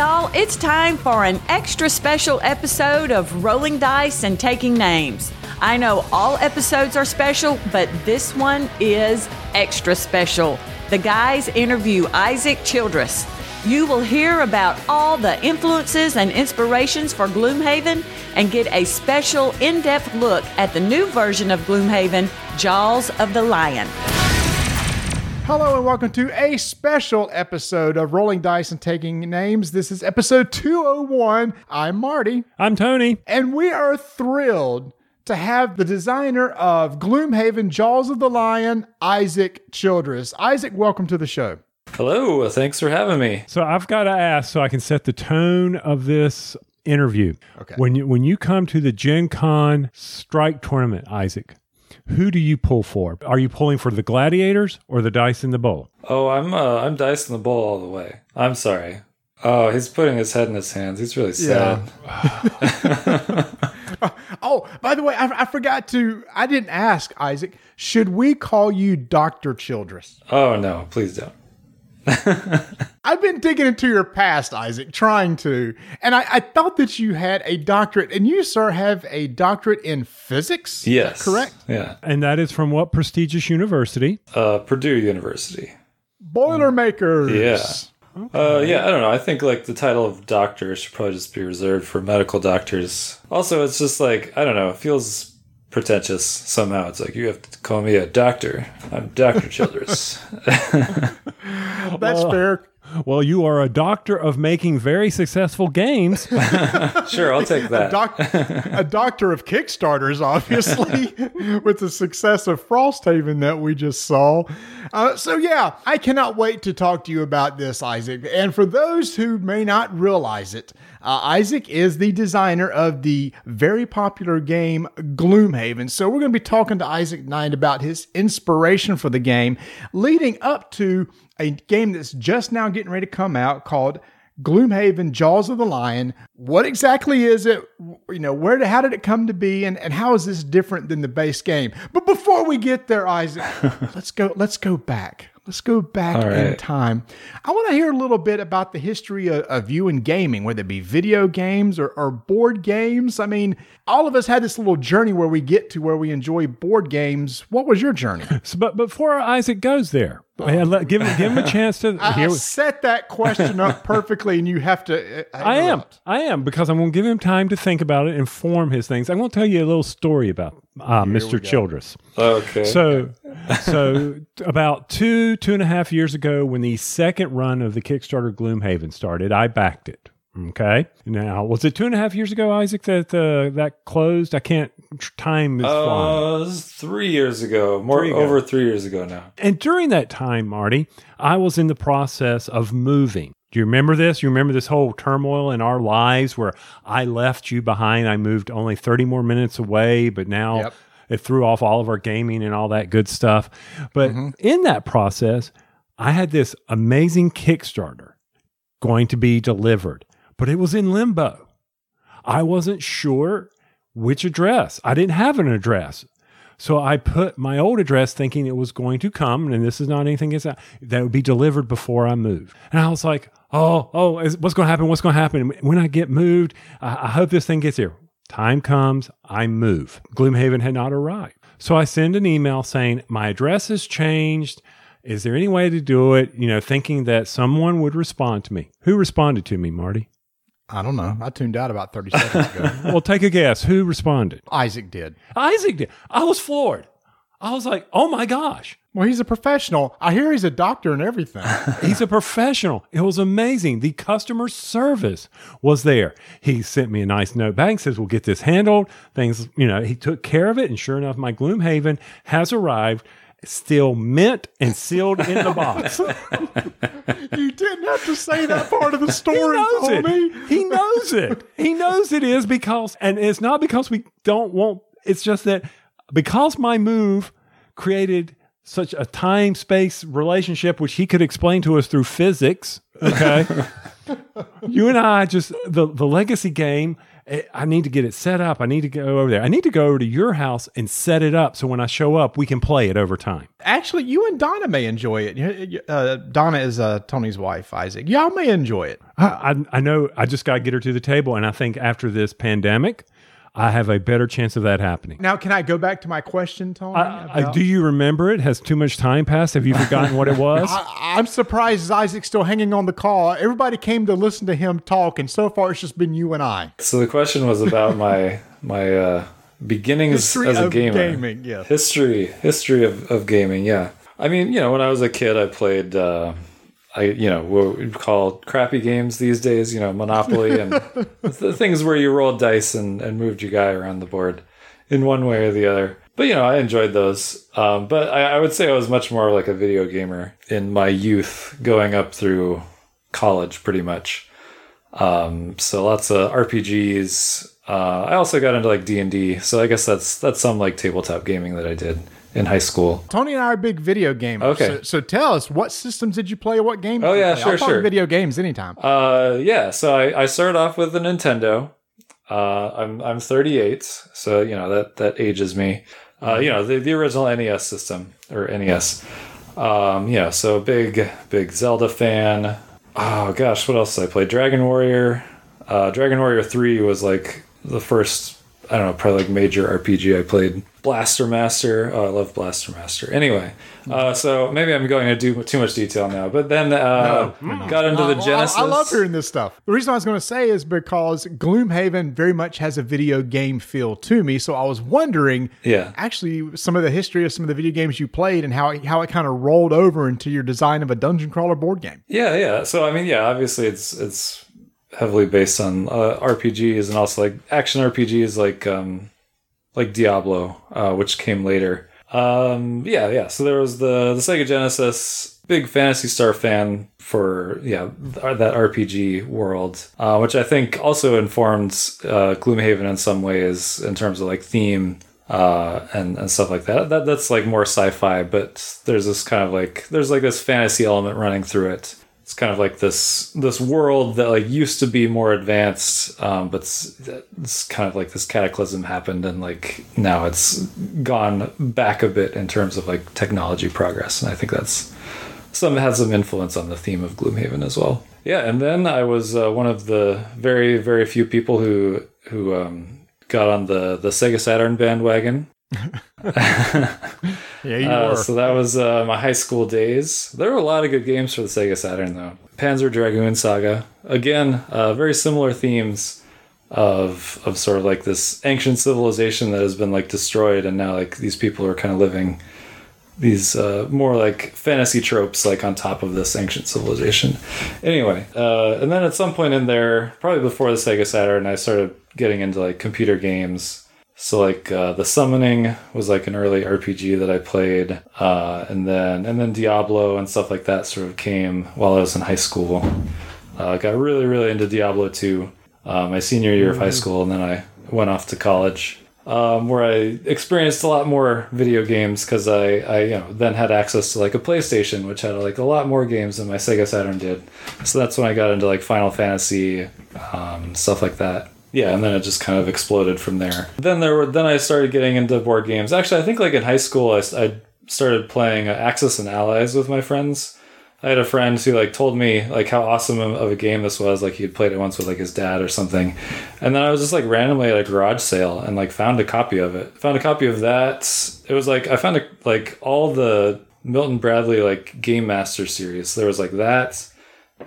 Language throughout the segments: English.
y'all. It's time for an extra special episode of Rolling Dice and Taking Names. I know all episodes are special, but this one is extra special. The guys interview Isaac Childress. You will hear about all the influences and inspirations for Gloomhaven and get a special in depth look at the new version of Gloomhaven, Jaws of the Lion. Hello and welcome to a special episode of Rolling Dice and Taking Names. This is episode 201. I'm Marty, I'm Tony. and we are thrilled to have the designer of Gloomhaven Jaws of the Lion, Isaac Childress. Isaac, welcome to the show. Hello, thanks for having me. So I've got to ask, so I can set the tone of this interview. Okay. When you when you come to the Gen Con Strike Tournament, Isaac, who do you pull for? Are you pulling for the gladiators or the dice in the bowl? Oh, I'm uh, I'm dicing the bowl all the way. I'm sorry. Oh, he's putting his head in his hands. He's really sad. Oh, by the way, I, I forgot to, I didn't ask, Isaac, should we call you Dr. Childress? Oh no, please don't. I've been digging into your past, Isaac, trying to, and I, I thought that you had a doctorate, and you, sir, have a doctorate in physics. Is Yes, correct. Yeah, And that is from what prestigious university? uh, Purdue University. Boilermakers. Yeah. Uh, yeah, I don't know. I think like the title of doctor should probably just be reserved for medical doctors. Also, it's just like I don't know. It feels pretentious somehow. It's like you have to call me a doctor. I'm Doctor Childress. That's fair. Well, you are a doctor of making very successful games. sure, I'll take that. Doc, a doctor of Kickstarters, obviously, with the success of Frosthaven that we just saw. Uh, so, yeah, I cannot wait to talk to you about this, Isaac. And for those who may not realize it, uh, Isaac is the designer of the very popular game Gloomhaven. So, we're going to be talking to Isaac tonight about his inspiration for the game, leading up to a game that's just now getting ready to come out called Gloomhaven Jaws of the Lion. What exactly is it? You know, where did, how did it come to be and, and how is this different than the base game? But before we get there, Isaac, let's go let's go back. Let's go back All in time. I want to hear a little bit about the history of, of you and gaming, whether it be video games or, or board games. I mean, all of us had this little journey where we get to where we enjoy board games. What was your journey? So, but before Isaac goes there, yeah, let- give him give him a chance to I, I set that question up perfectly, and you have to. uh, I am. I am because I'm going to give him time to think about it and form his things. I'm going to tell you a little story about uh, Mr. Childress. Okay. So, so about two two and a half years ago, when the second run of the Kickstarter Gloomhaven started, I backed it. Okay. Now, was it two and a half years ago, Isaac, that uh, that closed? I can't. Time is flying. Uh, is three years ago, more Three ago. over three years ago now. And during that time, Marty, I was in the process of moving. Do you remember this? You remember this whole turmoil in our lives where I left you behind? I moved only 30 more minutes away, but now Yep. it threw off all of our gaming and all that good stuff. But mm-hmm. in that process, I had this amazing Kickstarter going to be delivered, but it was in limbo. I wasn't sure which address. I didn't have an address. So I put my old address thinking it was going to come, and this is not anything that would be delivered before I moved. And I was like, oh, oh, is, what's going to happen? What's going to happen? When I get moved, I, I hope this thing gets here. Time comes, I move. Gloomhaven had not arrived. So I send an email saying, my address has changed. Is there any way to do it? You know, thinking that someone would respond to me. Who responded to me, Marty? I don't know. I tuned out about 30 seconds ago. well, take a guess. Who responded? Isaac did. Isaac did. I was floored. I was like, oh my gosh. Well, he's a professional. I hear he's a doctor and everything. He's a professional. It was amazing. The customer service was there. He sent me a nice note back and says, We'll get this handled. Things, you know, he took care of it. And sure enough, my Gloomhaven has arrived, still mint and sealed in the box. you didn't have to say that part of the story, he knows Tony. it. He knows it. He knows it is because, and it's not because we don't want, it's just that because my move created such a time space relationship, which he could explain to us through physics. Okay. you and I just, the, the legacy game I need to get it set up. I need to go over there. I need to go over to your house and set it up so when I show up, we can play it over time. Actually, you and Donna may enjoy it. Uh, Donna is uh, Tony's wife, Isaac. Y'all may enjoy it. I, I, I know. I just got to get her to the table, and I think after this pandemic, I have a better chance of that happening. Now, can I go back to my question, Tony? I, I, do you remember it? Has too much time passed? Have you forgotten what it was? I, am surprised Isaac's still hanging on the call. Everybody came to listen to him talk, and so far it's just been you and I. So the question was about my my uh, beginnings history as a gamer. Gaming, yeah. History, history of, of gaming. Yeah. I mean, you know, when I was a kid, I played. Uh, I you know what we call crappy games these days. You know, Monopoly and the things where you rolled dice and, and moved your guy around the board in one way or the other. But you know, I enjoyed those. Um, but I, I would say I was much more like a video gamer in my youth, going up through college, pretty much. Um, so lots of RPGs. Uh, I also got into like D and D. So I guess that's that's some like tabletop gaming that I did in high school. Tony and I are big video gamers. Okay. So, so tell us, what systems did you play? What games? Oh, yeah, sure, sure. video games anytime. Uh, yeah. So I, I started off with the Nintendo. Uh, I'm I'm 38, so you know that that ages me. Uh, you know the the original NES system or NES. Um, yeah. So big big Zelda fan. Oh gosh, what else did I play? Dragon Warrior. Uh, Dragon Warrior Three was like the first. I don't know, probably like major RPG I played. Blaster Master. Oh, I love Blaster Master. Anyway, uh, so maybe I'm going to do too much detail now, but then uh, got into the Genesis. I, I love hearing this stuff. The reason I was going to say is because Gloomhaven very much has a video game feel to me. So I was wondering, Yeah. actually, some of the history of some of the video games you played and how it, how it kind of rolled over into your design of a dungeon crawler board game. Yeah, yeah. So I mean, yeah, obviously it's it's heavily based on uh, RPGs and also like action RPGs like um like Diablo, uh, which came later. Um, yeah, yeah. So there was the the Sega Genesis. Big Phantasy Star fan for yeah that RPG world, uh, which I think also informed uh, Gloomhaven in some ways in terms of like theme uh, and and stuff like that. That that's like more sci-fi, but there's this kind of like there's like this fantasy element running through it. It's kind of like this this world that like used to be more advanced, um, but it's, it's kind of like this cataclysm happened, and like now it's gone back a bit in terms of like technology progress, and I think that's some has some influence on the theme of Gloomhaven as well. Yeah, and then I was uh, one of the very very few people who who um, got on the the Sega Saturn bandwagon. Yeah, you Uh, were. so that was uh, my high school days. There were a lot of good games for the Sega Saturn, though. Panzer Dragoon Saga. Again, uh, very similar themes of of sort of like this ancient civilization that has been like destroyed, and now like these people are kind of living these uh, more like fantasy tropes like on top of this ancient civilization. Anyway, uh, and then at some point in there, probably before the Sega Saturn, I started getting into like computer games. So like uh, the Summoning was like an early RPG that I played, uh, and then and then Diablo and stuff like that sort of came while I was in high school. Uh, got really really into Diablo 2 uh, my senior year of high school, and then I went off to college um, where I experienced a lot more video games because I, I you know then had access to like a PlayStation, which had like a lot more games than my Sega Saturn did. So that's when I got into like Final Fantasy, um, stuff like that. Yeah, and then it just kind of exploded from there. Then there were then I started getting into board games. Actually, I think like in high school, I, I started playing uh, Axis and Allies with my friends. I had a friend who like told me like how awesome of a game this was. Like he had played it once with like his dad or something, and then I was just like randomly at a garage sale and like found a copy of it. Found a copy of that. It was like I found a, like all the Milton Bradley like Game Master series. There was like that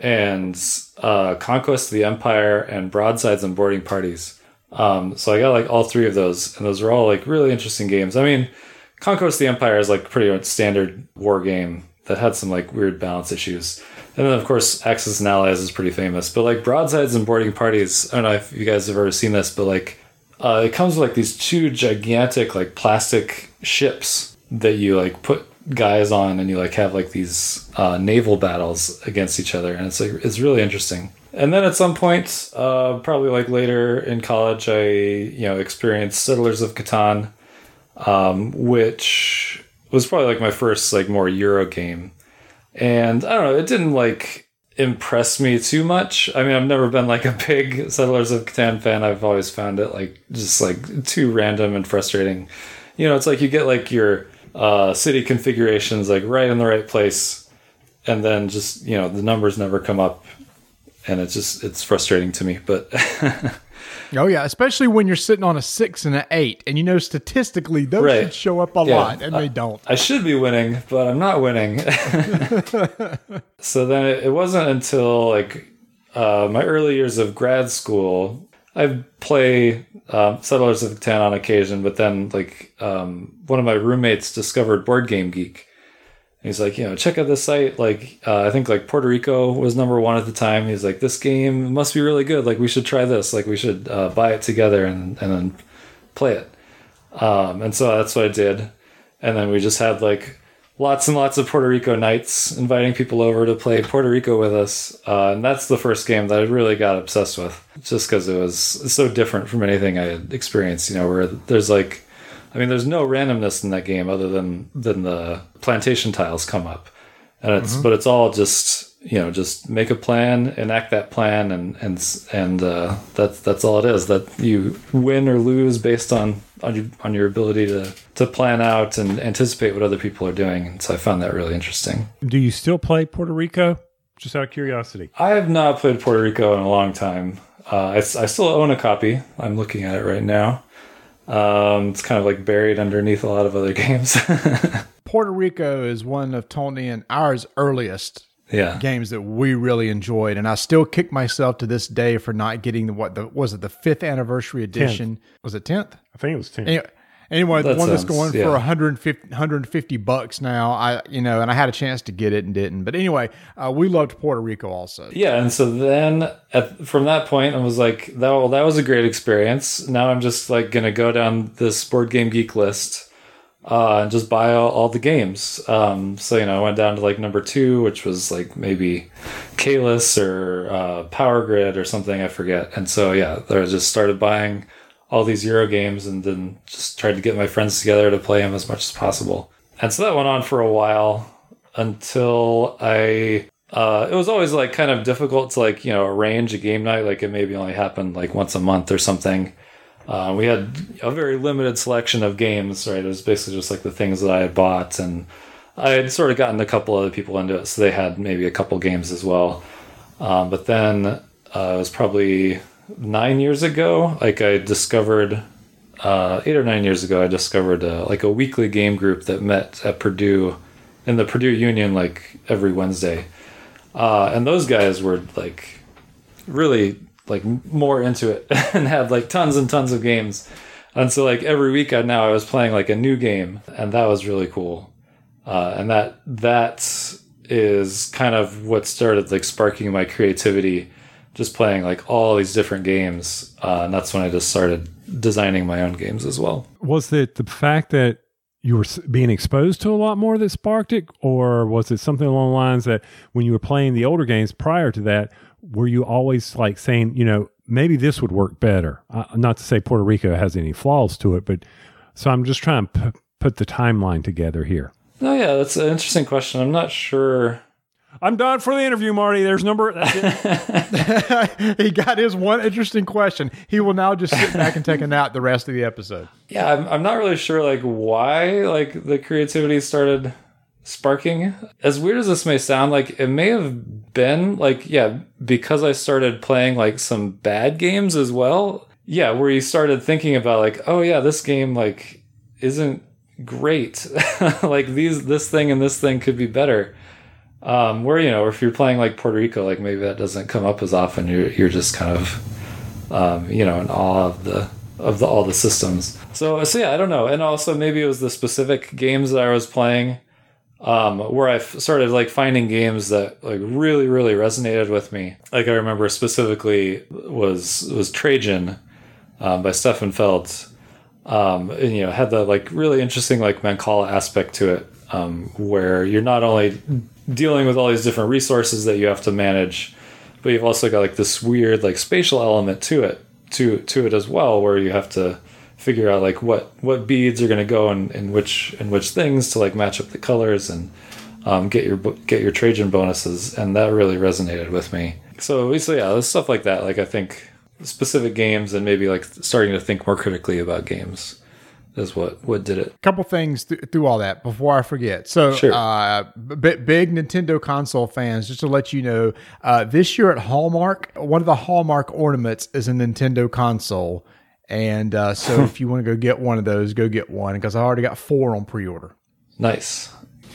and uh, Conquest of the Empire and Broadsides and Boarding Parties. Um, so I got like all three of those, and those were all like really interesting games. I mean, Conquest of the Empire is like pretty standard war game that had some like weird balance issues. And then of course Axis and Allies is pretty famous. But like Broadsides and Boarding Parties, I don't know if you guys have ever seen this, but like uh, it comes with like these two gigantic like plastic ships that you like put guys on and you like have like these uh, naval battles against each other and it's like it's really interesting and then at some point uh, probably like later in college i you know experienced settlers of catan um, which was probably like my first like more euro game and i don't know it didn't like impress me too much. I mean, I've never been like a big Settlers of Catan fan. I've always found it like just like too random and frustrating. You know, it's like you get like your uh, city configurations like right in the right place, and then just you know the numbers never come up, and it's just it's frustrating to me. But Oh yeah, especially when you're sitting on a six and an eight, and you know statistically those Right. should show up a Yeah. lot, and they don't. I should be winning, but I'm not winning. so then it, it wasn't until like uh, my early years of grad school, I'd play um, Settlers of Catan on occasion, but then like um, one of my roommates discovered Board Game Geek. He's like, you know, check out this site. Like, uh, I think like Puerto Rico was number one at the time. He's like, this game must be really good. Like, we should try this. Like, we should uh, buy it together and and then play it. Um, and so that's what I did. And then we just had like lots and lots of Puerto Rico nights, inviting people over to play Puerto Rico with us. Uh, and that's the first game that I really got obsessed with, just because it was so different from anything I had experienced. You know, where there's like, I mean, there's no randomness in that game other than than the plantation tiles come up, and it's but it's all just you know just make a plan, enact that plan, and and and uh, that's that's all it is. That you win or lose based on on your on your ability to to plan out and anticipate what other people are doing. And so I found that really interesting. Do you still play Puerto Rico? Just out of curiosity. I have not played Puerto Rico in a long time. Uh, I, I still own a copy. I'm looking at it right now. Um, it's kind of like buried underneath a lot of other games. Puerto Rico is one of Tony and ours earliest yeah. games that we really enjoyed, and I still kick myself to this day for not getting the what the was it the fifth anniversary edition? Was it tenth? I think it was 10. Anyway, anyway the That one that's going yeah. for 150, 150 bucks now. I you know, and I had a chance to get it and didn't. But anyway, uh, we loved Puerto Rico also. Yeah, and so then at, from that point, I was like, that, well, that was a great experience. Now I'm just like going to go down this board game geek list uh, and just buy all, all the games. Um, so, you know, I went down to like number two, which was like maybe Caylus or uh, Power Grid or something, I forget. And so, yeah, I just started buying all these Euro games and then just tried to get my friends together to play them as much as possible. And so that went on for a while until I uh, it was always like kind of difficult to like you know arrange a game night like it maybe only happened like once a month or something uh, we had a very limited selection of games right? It was basically just like the things that i had bought and i had sort of gotten a couple other people into it so they had maybe a couple games as well. Um, but then uh, it was probably nine years ago like i discovered uh, eight or nine years ago i discovered uh, like a weekly game group that met at purdue in the purdue union like every wednesday. Uh, and those guys were like really like more into it and had like tons and tons of games. And so like every week I now I was playing like a new game and that was really cool. Uh, and that that is kind of what started like sparking my creativity just playing like all these different games. Uh, and that's when I just started designing my own games as well. Was it the fact that you were being exposed to a lot more that sparked it? Or was it something along the lines that when you were playing the older games prior to that, were you always like saying, you know, maybe this would work better? Uh, not to say Puerto Rico has any flaws to it, but so I'm just trying to p- put the timeline together here. oh yeah that's an interesting question I'm not sure I'm done for the interview, Marty. There's number. He got his one interesting question. He will now just sit back and take a nap the rest of the episode. yeah I'm, I'm not really sure like why like the creativity started sparking. As weird as this may sound like it may have been like yeah because i started playing like some bad games as well. Yeah where you started thinking about like oh yeah this game like isn't great. Like these this thing and this thing could be better. Um where you know if you're playing like puerto rico like maybe that doesn't come up as often. You're you're just kind of um you know in awe of the of the all the systems. So so yeah i don't know. And also maybe it was the specific games that i was playing um, where I started like finding games that like really really resonated with me. Like I remember specifically was was Trajan um, by Stefan Feld. Um, and, you know had the like really interesting like Mancala aspect to it, um, where you're not only dealing with all these different resources that you have to manage, but you've also got like this weird like spatial element to it to to it as well, where you have to figure out like what what beads are going to go in, in which in which things to like match up the colors and um, get your get your Trajan bonuses, and that really resonated with me. So, so yeah, there's stuff like that. Like I think specific games and maybe like starting to think more critically about games is what what did it. couple things th- through all that before I forget. So, Sure. uh, b- big Nintendo console fans, just to let you know, uh, this year at Hallmark, one of the Hallmark ornaments is a Nintendo console. And uh, so, if you want to go get one of those, go get one because I already got four on pre order. Nice.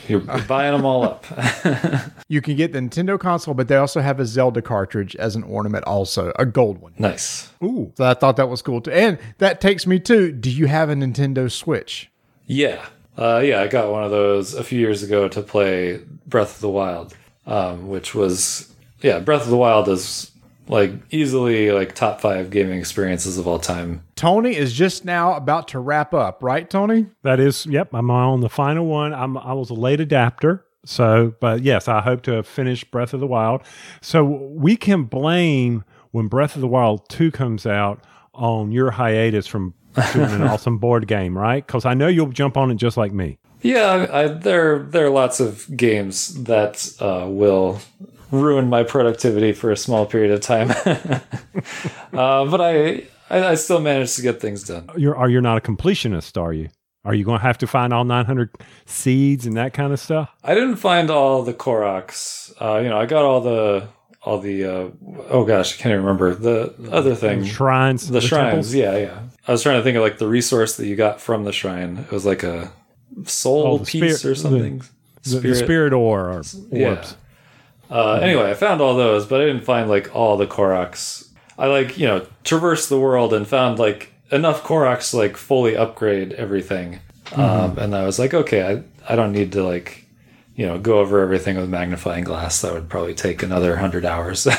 You're buying them all up. You can get the Nintendo console, but they also have a Zelda cartridge as an ornament, also a gold one. nice. Ooh. So I thought that was cool too. And that takes me to do you have a Nintendo Switch? Yeah. Uh, yeah, I got one of those a few years ago to play Breath of the Wild, um, which was yeah, Breath of the Wild is like easily like top five gaming experiences of all time. Tony is just now about to wrap up, right, Tony? That is, yep. I'm on the final one. I'm I was a late adapter, so but yes, I hope to finish Breath of the Wild. So we can blame when Breath of the Wild two comes out on your hiatus from doing an awesome board game, right? Because I know you'll jump on it just like me. Yeah, I, there there are lots of games that uh, will ruin my productivity for a small period of time, uh, but I, I I still manage to get things done. You're are you not a completionist? Are you? Are you going to have to find all 900 seeds and that kind of stuff? I didn't find all the Koroks. Uh, you know, I got all the all the uh, oh gosh, I can't even remember the other thing. The Shrines, The, shrines, temples? yeah, yeah. I was trying to think of like the resource that you got from the shrine. It was like a soul Oh, piece spirit- or something. The, the spirit ore or orbs. Yeah. Uh, anyway, I found all those, but I didn't find like all the Koroks. I like you know traversed the world and found like enough Koroks to like fully upgrade everything. Um, and I was like, okay, I I don't need to like you know go over everything with magnifying glass. That would probably take another hundred hours.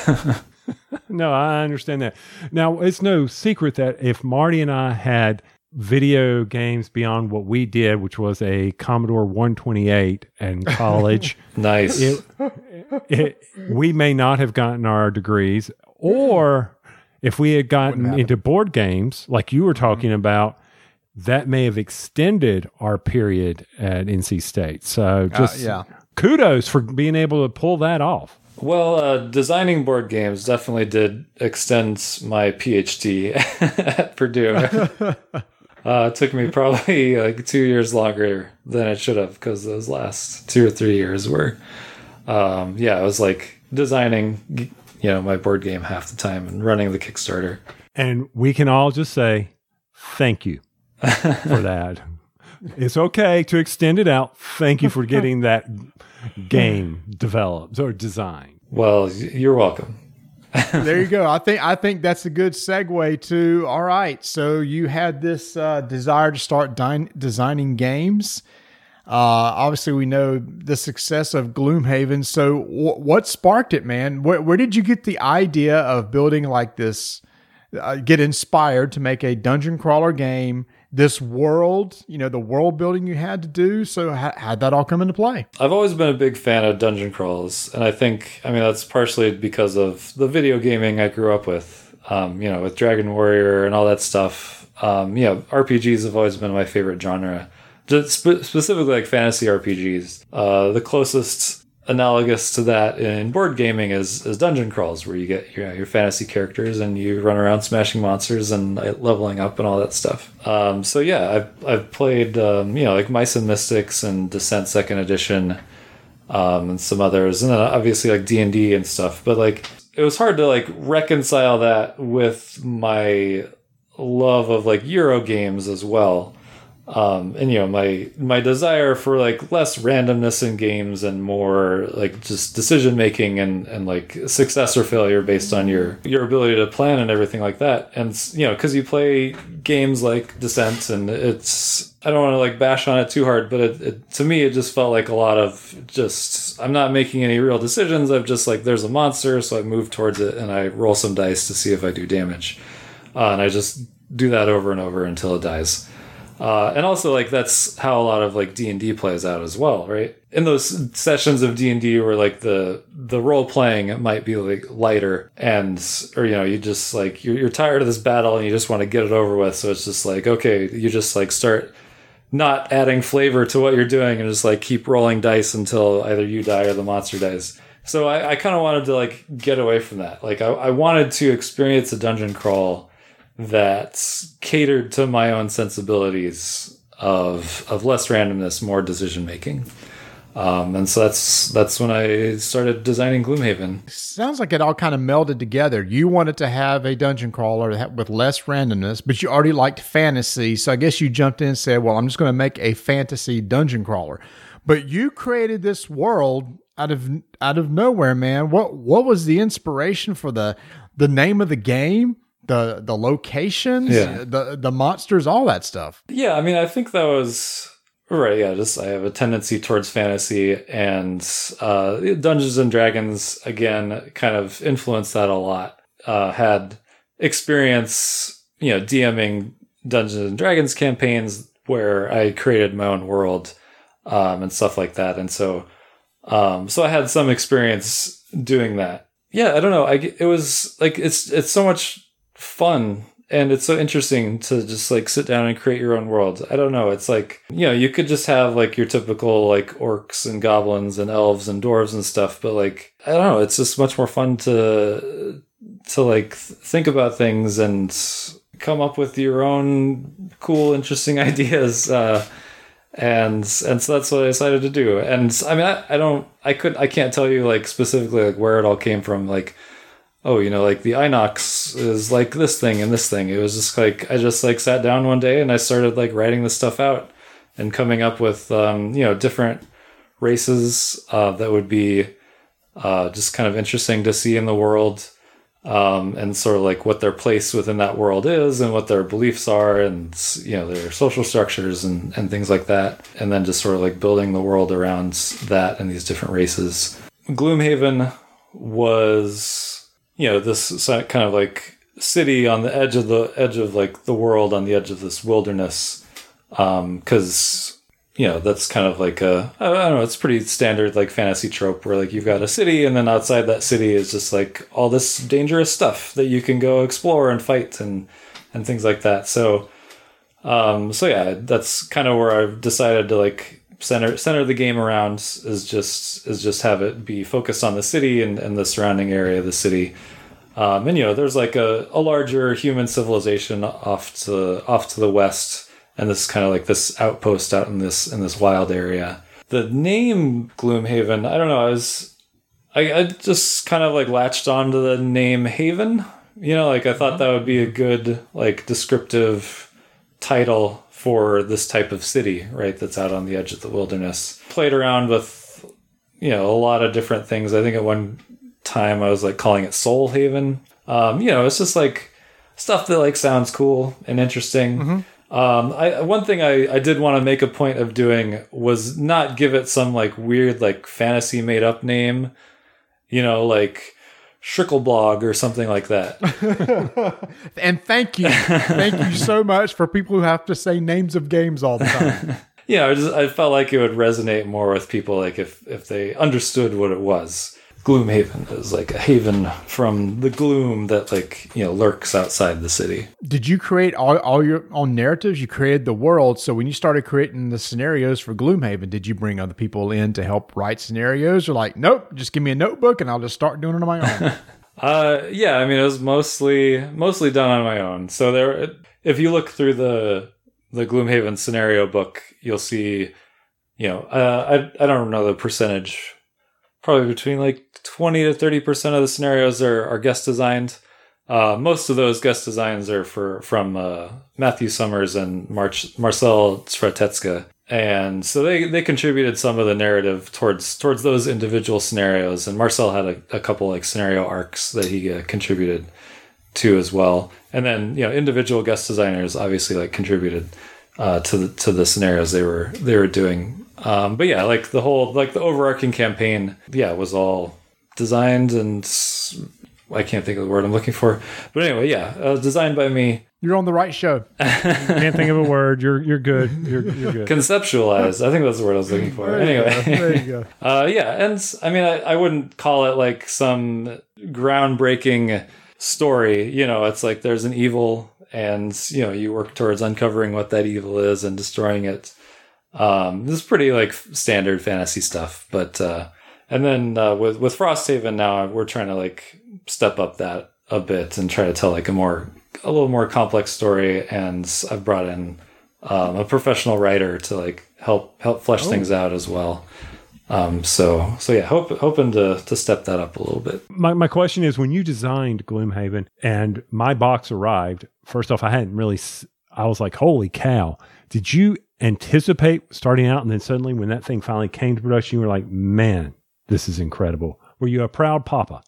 No, I understand that. Now, it's no secret that if Marty and I had video games beyond what we did, which was a Commodore 128 in college, nice. it, it, we may not have gotten our degrees. Or if we had gotten into board games, like you were talking about, that may have extended our period at NC State. So just yeah. kudos for being able to pull that off. Well, uh, designing board games definitely did extend my PhD at Purdue. uh, it took me probably like two years longer than it should have because those last two or three years were, um, yeah, I was like designing, you know, my board game half the time and running the Kickstarter. And we can all just say thank you for that. It's okay to extend it out. Thank you for getting that game developed or designed. Well, you're welcome. there you go. I think I think that's a good segue to all right. So you had this uh, desire to start designing games. Uh, obviously, we know the success of Gloomhaven. So, wh- what sparked it, man? Where, where did you get the idea of building like this? Uh, get inspired to make a dungeon crawler game. This world, you know, the world building you had to do. So, how, how'd that all come into play? I've always been a big fan of dungeon crawls, and I think, I mean, that's partially because of the video gaming I grew up with. Um, you know, with Dragon Warrior and all that stuff. Um, know, RPGs have always been my favorite genre, just spe- specifically like fantasy RPGs. Uh, the closest analogous to that in board gaming is, is dungeon crawls, where you get your, your fantasy characters and you run around smashing monsters and leveling up and all that stuff. Um, so yeah, I've I've played um, you know like Mice and Mystics and Descent Second Edition, um, and some others, and then obviously like D and D and stuff. But like it was hard to like reconcile that with my love of like Euro games as well um, and you know my my desire for like less randomness in games and more like just decision making and and like success or failure based on your your ability to plan and everything like that. And you know because you play games like descent and it's i don't want to like bash on it too hard but it, it to me it just felt like a lot of just i'm not making any real decisions. I've just like there's a monster so i move towards it and i roll some dice to see if i do damage. Uh, and i just do that over and over until it dies uh, and also like that's how a lot of like d&d plays out as well right in those sessions of d&d where like the the role playing might be like lighter and or you know you just like you're, you're tired of this battle and you just want to get it over with so it's just like okay you just like start not adding flavor to what you're doing and just like keep rolling dice until either you die or the monster dies. So I, I kind of wanted to like get away from that. Like I, I wanted to experience a dungeon crawl that catered to my own sensibilities of of less randomness, more decision making. Um, and so that's that's when I started designing Gloomhaven. Sounds like it all kind of melded together. You wanted to have a dungeon crawler with less randomness, but you already liked fantasy. So I guess you jumped in and said, "Well, I'm just going to make a fantasy dungeon crawler." But you created this world out of out of nowhere, man. What what was the inspiration for the the name of the game, the the locations, Yeah. the the monsters, all that stuff? Yeah, I mean, I think that was right. Yeah, just I have a tendency towards fantasy, and uh, Dungeons and Dragons again kind of influenced that a lot. Uh, had experience, you know, DMing Dungeons and Dragons campaigns where I created my own world um, and stuff like that, and so um, so I had some experience doing that. Yeah, I don't know. I it was like it's it's so much fun and it's so interesting to just like sit down and create your own world. I don't know. It's like, you know, you could just have like your typical like orcs and goblins and elves and dwarves and stuff, but like, I don't know. It's just much more fun to, to like think about things and come up with your own cool, interesting ideas. Uh, and and so that's what I decided to do. And I mean, I, I don't, I could, I can't tell you like specifically like where it all came from. Like, oh, you know, like the Inox is like this thing and this thing. It was just like I just like sat down one day and I started like writing this stuff out and coming up with um, you know different races uh, that would be uh, just kind of interesting to see in the world. Um, and sort of like what their place within that world is and what their beliefs are and you know their social structures and, and things like that and then just sort of like building the world around that and these different races gloomhaven was you know this kind of like city on the edge of the edge of like the world on the edge of this wilderness because you know that's kind of like a I don't know it's pretty standard like fantasy trope where like you've got a city and then outside that city is just like all this dangerous stuff that you can go explore and fight and and things like that. So um so yeah that's kind of where I've decided to like center center the game around is just is just have it be focused on the city and, and the surrounding area of the city. Um, and you know there's like a, a larger human civilization off to off to the west and this is kind of like this outpost out in this in this wild area. The name gloomhaven i don't know i was I, I just kind of like latched onto the name haven. You know like i thought that would be a good like descriptive title for this type of city right that's out on the edge of the wilderness. Played around with you know a lot of different things. I think at one time i was like calling it soul haven. Um, you know it's just like stuff that like sounds cool and interesting. Um, I, one thing I, I did want to make a point of doing was not give it some like weird like fantasy made up name. You know like Shrickelblog or something like that And thank you, thank you so much for people who have to say names of games all the time. yeah, I just I felt like it would resonate more with people like if if they understood what it was. Gloomhaven is like a haven from the gloom that like you know lurks outside the city. Did you create all, all your own narratives? You created the world. So when you started creating the scenarios for Gloomhaven, did you bring other people in to help write scenarios? Or like, nope, just give me a notebook and I'll just start doing it on my own. Uh, yeah, I mean it was mostly mostly done on my own. So there, if you look through the the Gloomhaven scenario book, you'll see, you know, uh, I I don't know the percentage, probably between like twenty to thirty percent of the scenarios are are guest designed. Uh, most of those guest designs are for from uh, Matthew Summers and March, Marcel Cwertetschka, and so they they contributed some of the narrative towards towards those individual scenarios. And Marcel had a, a couple like scenario arcs that he uh, contributed to as well. And then you know individual guest designers obviously like contributed uh, to the to the scenarios they were they were doing. Um, but yeah, like the whole like the overarching campaign, yeah, was all designed and I can't think of the word I'm looking for. But anyway, yeah, uh, designed by me, You're on the right show. Can't think of a word. You're you're good. You're you're good. conceptualized. I think that's the word I was looking for. There. Anyway, there you go. Uh, yeah, and I mean, I, I wouldn't call it like some groundbreaking story. You know, it's like there's an evil, and you know, you work towards uncovering what that evil is and destroying it. Um, this is pretty like standard fantasy stuff, but uh, and then uh, with with Frosthaven now we're trying to like step up that a bit and try to tell like a more a little more complex story. And I've brought in um, a professional writer to like help help flesh things out as well. Um, so so yeah, hope, hoping to to step that up a little bit. My, my question is when you designed Gloomhaven and my box arrived, first off, I hadn't really, s- I was like, holy cow. Did you anticipate starting out and then suddenly when that thing finally came to production, you were like, man, this is incredible? Were you a proud papa?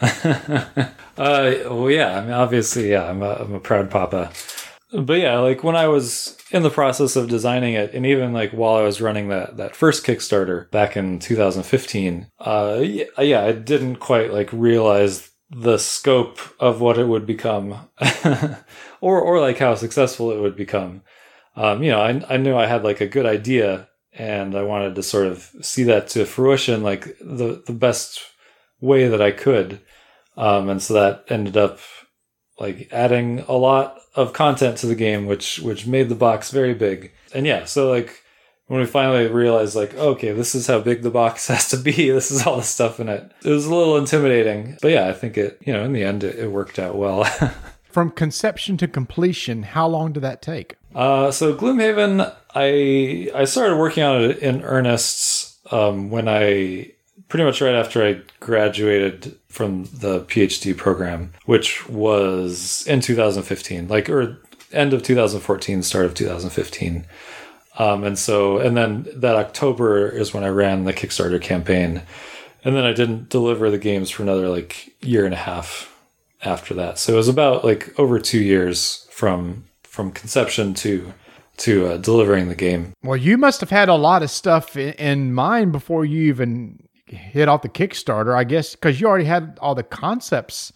Uh, well, yeah. I mean, obviously, yeah. I'm a, I'm a proud papa. But yeah, like when I was in the process of designing it, and even like while I was running that that first Kickstarter back in 2015, uh, yeah, yeah, I didn't quite like realize the scope of what it would become, or or like how successful it would become. Um, you know, I I knew I had like a good idea, and I wanted to sort of see that to fruition, like the the best way that I could. Um, and so that ended up like adding a lot of content to the game, which which made the box very big. And yeah, so like when we finally realized like, okay, this is how big the box has to be. This is all the stuff in it. It was a little intimidating, but yeah, I think it you know in the end it, it worked out well. From conception to completion, how long did that take? Uh, so Gloomhaven, I I started working on it in earnest um, when I pretty much right after I graduated from the PhD program, which was in 2015, like or end of 2014, start of 2015. Um, and so, and then that October is when I ran the Kickstarter campaign, and then I didn't deliver the games for another like year and a half after that. So it was about like over two years from from conception to to uh, delivering the game. Well, you must have had a lot of stuff in, in mind before you even hit off the Kickstarter, I guess, because you already had all the concepts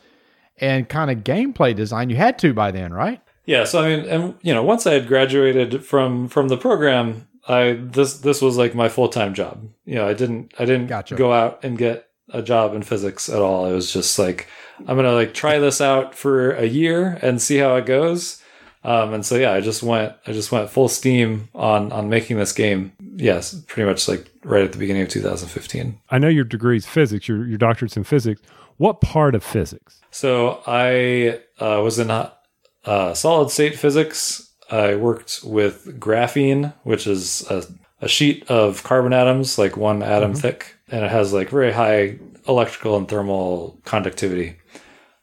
and kind of gameplay design. You had to by then, right? Yeah, so I mean, and you know, once I had graduated from from the program, I this this was like my full time job. You know, I didn't I didn't Gotcha. go out and get a job in physics at all. It was just like I'm gonna like try this out for a year and see how it goes. Um, and so yeah, I just went I just went full steam on on making this game. Yes, pretty much like right at the beginning of 2015. I know your degree is physics, your, your doctorate's in physics. What part of physics? So I uh, was in uh, uh, solid state physics. I worked with graphene, which is a, a sheet of carbon atoms, like one atom thick, and it has like very high electrical and thermal conductivity.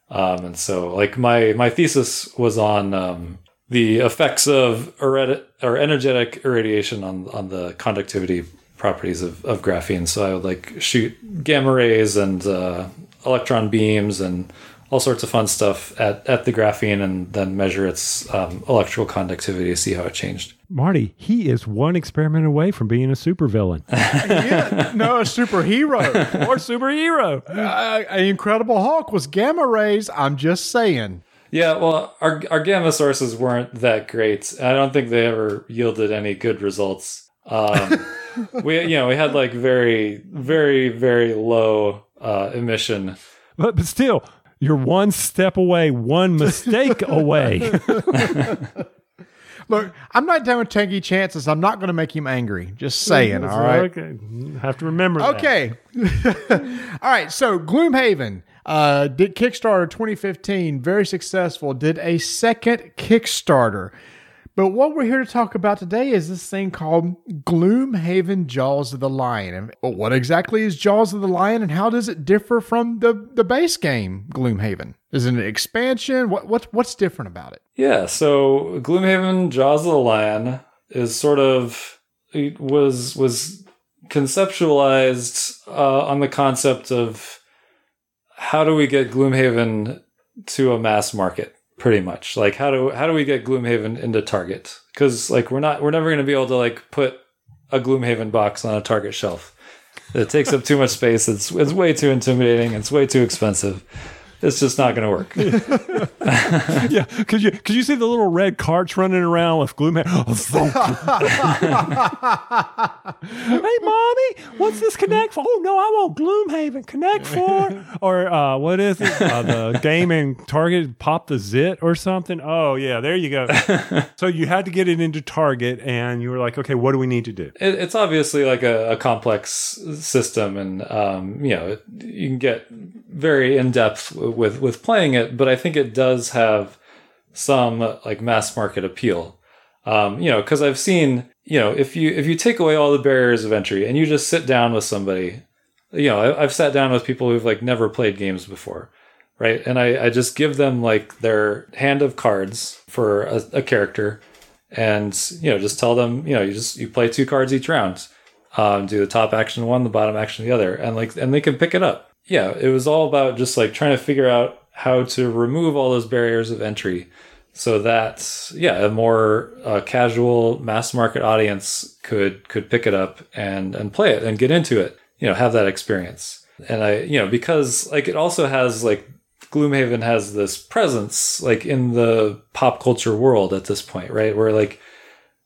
Um, and so, like my my thesis was on um, the effects of irradi- or energetic irradiation on on the conductivity properties of, of graphene. So I would like shoot gamma rays and uh, electron beams and all sorts of fun stuff at, at the graphene and then measure its um, electrical conductivity to see how it changed. Marty, he is one experiment away from being a supervillain yeah, no, a superhero. or superhero. uh, an Incredible Hulk was gamma rays. I'm just saying. Yeah, well, our, our gamma sources weren't that great. I don't think they ever yielded any good results. Um, we, you know, we had like very, very, very low uh, emission. But, but still, you're one step away, one mistake away. Look, I'm not done with taking chances. I'm not going to make him angry. Just saying. all right. Okay. Have to remember that. Okay. All right. So Gloomhaven uh, did Kickstarter 2015, very successful. Did a second Kickstarter. But what we're here to talk about today is this thing called Gloomhaven Jaws of the Lion. And what exactly is Jaws of the Lion and how does it differ from the, the base game Gloomhaven? Is it an expansion? What, what, what's different about it? Yeah, so Gloomhaven Jaws of the Lion is sort of was was conceptualized uh, on the concept of how do we get Gloomhaven to a mass market pretty much? Like how do how do we get Gloomhaven into Target? Cuz like we're not we're never going to be able to like put a Gloomhaven box on a Target shelf. It takes up too much space. It's it's way too intimidating. It's way too expensive it's just not going to work. yeah, could you could you see the little red carts running around with Gloomhaven? hey, mommy, what's this Connect Four? Oh no, I want Gloomhaven Connect Four, or uh, what is it? Uh, the game in Target pop the zit or something. Oh yeah, there you go. so you had to get it into Target, and you were like, okay, what do we need to do? It, it's obviously like a, a complex system, and um, you know it, you can get very in depth with with playing it, but I think it does have some like mass market appeal. Um, you know, because I've seen you know if you if you take away all the barriers of entry and you just sit down with somebody, you know, I, I've sat down with people who've like never played games before. Right. And I, I just give them like their hand of cards for a, a character and you know just tell them you know you just you play two cards each round um, do the top action one the bottom action the other and like and they can pick it up yeah it was all about just like trying to figure out how to remove all those barriers of entry so that yeah a more uh, casual mass market audience could could pick it up and and play it and get into it you know have that experience and i you know because like it also has like Gloomhaven has this presence like in the pop culture world at this point, right? Where like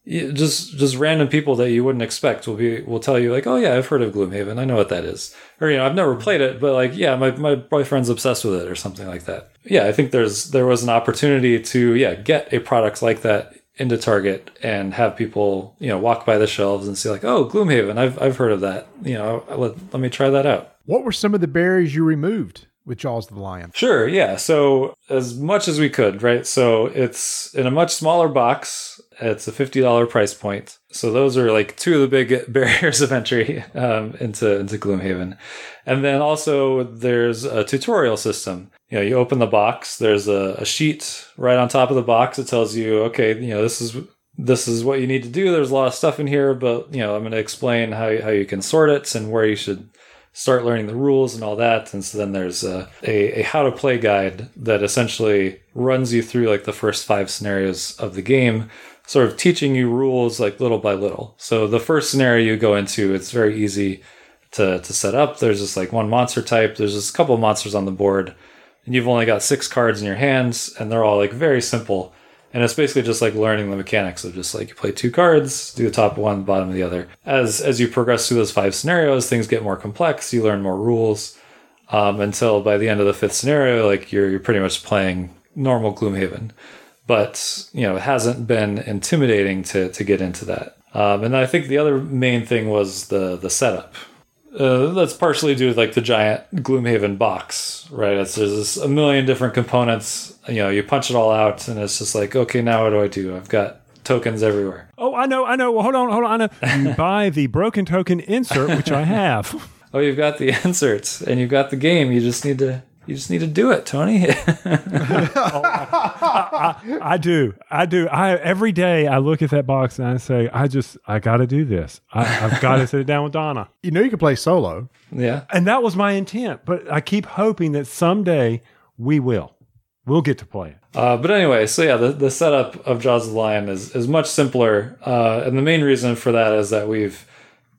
just just random people that you wouldn't expect will be will tell you like, oh yeah, I've heard of Gloomhaven, I know what that is, or you know, I've never mm-hmm. played it, but like yeah, my my boyfriend's obsessed with it or something like that. Yeah, I think there's there was an opportunity to yeah get a product like that into Target and have people you know walk by the shelves and see like, oh Gloomhaven, I've I've heard of that, you know, let let me try that out. What were some of the barriers you removed? With Jaws the Lion? Sure, yeah. So as much as we could, right? So it's in a much smaller box. It's a fifty dollar price point. So those are like two of the big barriers of entry um, into into Gloomhaven, and then also there's a tutorial system. You know, you open the box. There's a, a sheet right on top of the box that tells you, okay, you know, this is this is what you need to do. There's a lot of stuff in here, but you know, I'm going to explain how how you can sort it and where you should start learning the rules and all that. And so then there's a, a, a, how to play guide that essentially runs you through like the first five scenarios of the game, sort of teaching you rules like little by little. So the first scenario you go into, it's very easy to, to set up. There's just like one monster type, there's just a couple monsters on the board, and you've only got six cards in your hands, and they're all like very simple and it's basically just like learning the mechanics of just like you play two cards, do the top one, bottom of the other. As as you progress through those five scenarios, things get more complex. You learn more rules um, until by the end of the fifth scenario, like you're you're pretty much playing normal Gloomhaven. But you know, it hasn't been intimidating to to get into that. Um, and I think the other main thing was the the setup. Uh, that's partially due to like the giant Gloomhaven box, right? It's there's a million different components. You know, you punch it all out, and it's just like, okay, now what do I do? I've got tokens everywhere. Oh, I know, I know. Well, hold on, hold on. I know. You buy the broken token insert, which I have. oh, you've got the inserts, and you've got the game. You just need to you just need to do it, Tony. oh, I, I, I, do. I do. I every day I look at that box and I say, I just I got to do this. I, have got to sit down with Donna. You know, you can play solo. Yeah, and that was my intent. But I keep hoping that someday we will. We'll get to play it. Uh, but anyway, so yeah, the, the setup of Jaws of the Lion is, is much simpler. Uh, and the main reason for that is that we've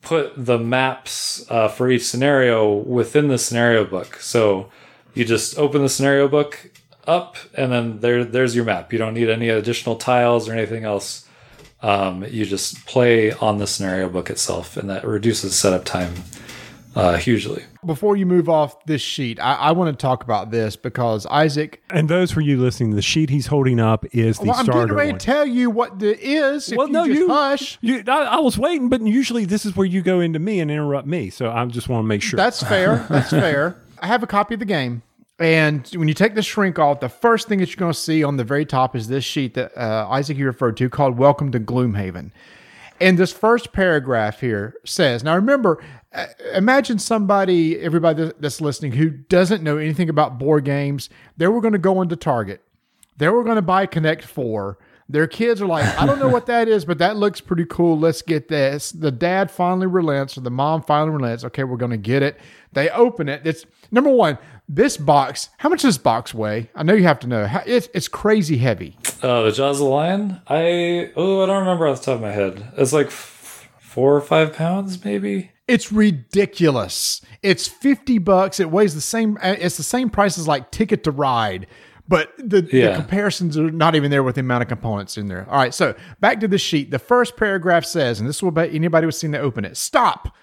put the maps uh, for each scenario within the scenario book. So you just open the scenario book up, and then there there's your map. You don't need any additional tiles or anything else. Um, you just play on the scenario book itself, and that reduces setup time uh, hugely. Before you move off this sheet, I, I, want to talk about this because Isaac. And those for you listening, the sheet he's holding up is the well, I'm starter. I'm getting ready to tell you what the is. Well, no, you, hush. You, I, I, was waiting, but usually this is where you go into me and interrupt me. So I just want to make sure. That's fair. That's fair. I have a copy of the game. And when you take the shrink off, the first thing that you're going to see on the very top is this sheet that uh, Isaac you referred to called Welcome to Gloomhaven. And this first paragraph here says, now remember, uh, imagine somebody, everybody that's listening, who doesn't know anything about board games. They were going to go into Target. They were going to buy Connect 4. Their kids are like, I don't know what that is, but that looks pretty cool. Let's get this. The dad finally relents, or the mom finally relents. Okay, we're going to get it. They open it. It's number one, this box, how much does this box weigh? I know you have to know. It's, it's crazy heavy. Oh, the Jaws of the Lion? I, oh, I don't remember off the top of my head. It's like f- four or five pounds, maybe. It's ridiculous. It's 50 bucks. It weighs the same uh, it's the same price as like Ticket to Ride. But the, Yeah. the comparisons are not even there with the amount of components in there. All right, so back to the sheet. The first paragraph says, and this will bet anybody who's seen to open it. Stop.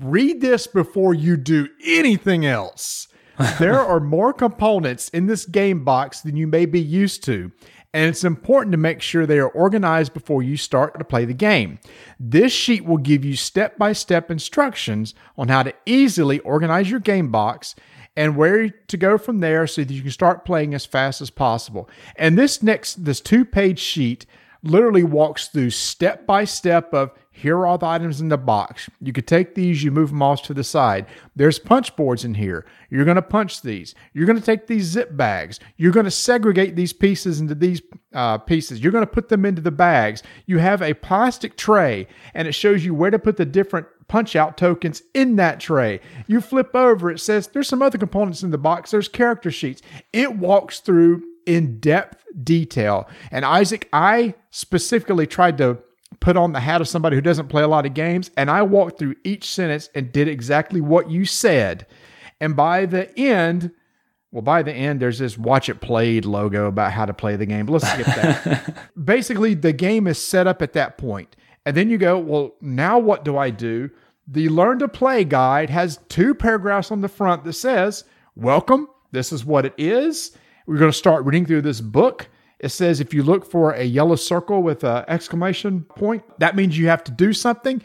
Read this before you do anything else. there are more components in this game box than you may be used to, and it's important to make sure they are organized before you start to play the game. This sheet will give you step by step instructions on how to easily organize your game box and where to go from there so that you can start playing as fast as possible. And this next, this two page sheet literally walks through step by step of here are all the items in the box. You could take these, you move them off to the side. There's punch boards in here. You're going to punch these. You're going to take these zip bags. You're going to segregate these pieces into these uh, pieces. You're going to put them into the bags. You have a plastic tray, and it shows you where to put the different punch out tokens in that tray. You flip over, it says there's some other components in the box. There's character sheets. It walks through in depth detail. And Isaac, I specifically tried to put on the hat of somebody who doesn't play a lot of games, and I walked through each sentence and did exactly what you said. And by the end, well, by the end, there's this watch it played logo about how to play the game. Let's skip that. Basically, the game is set up at that point. And then you go, well, now what do I do? The Learn to Play guide has two paragraphs on the front that says, Welcome, this is what it is. We're going to start reading through this book. It says if you look for a yellow circle with an exclamation point, that means you have to do something.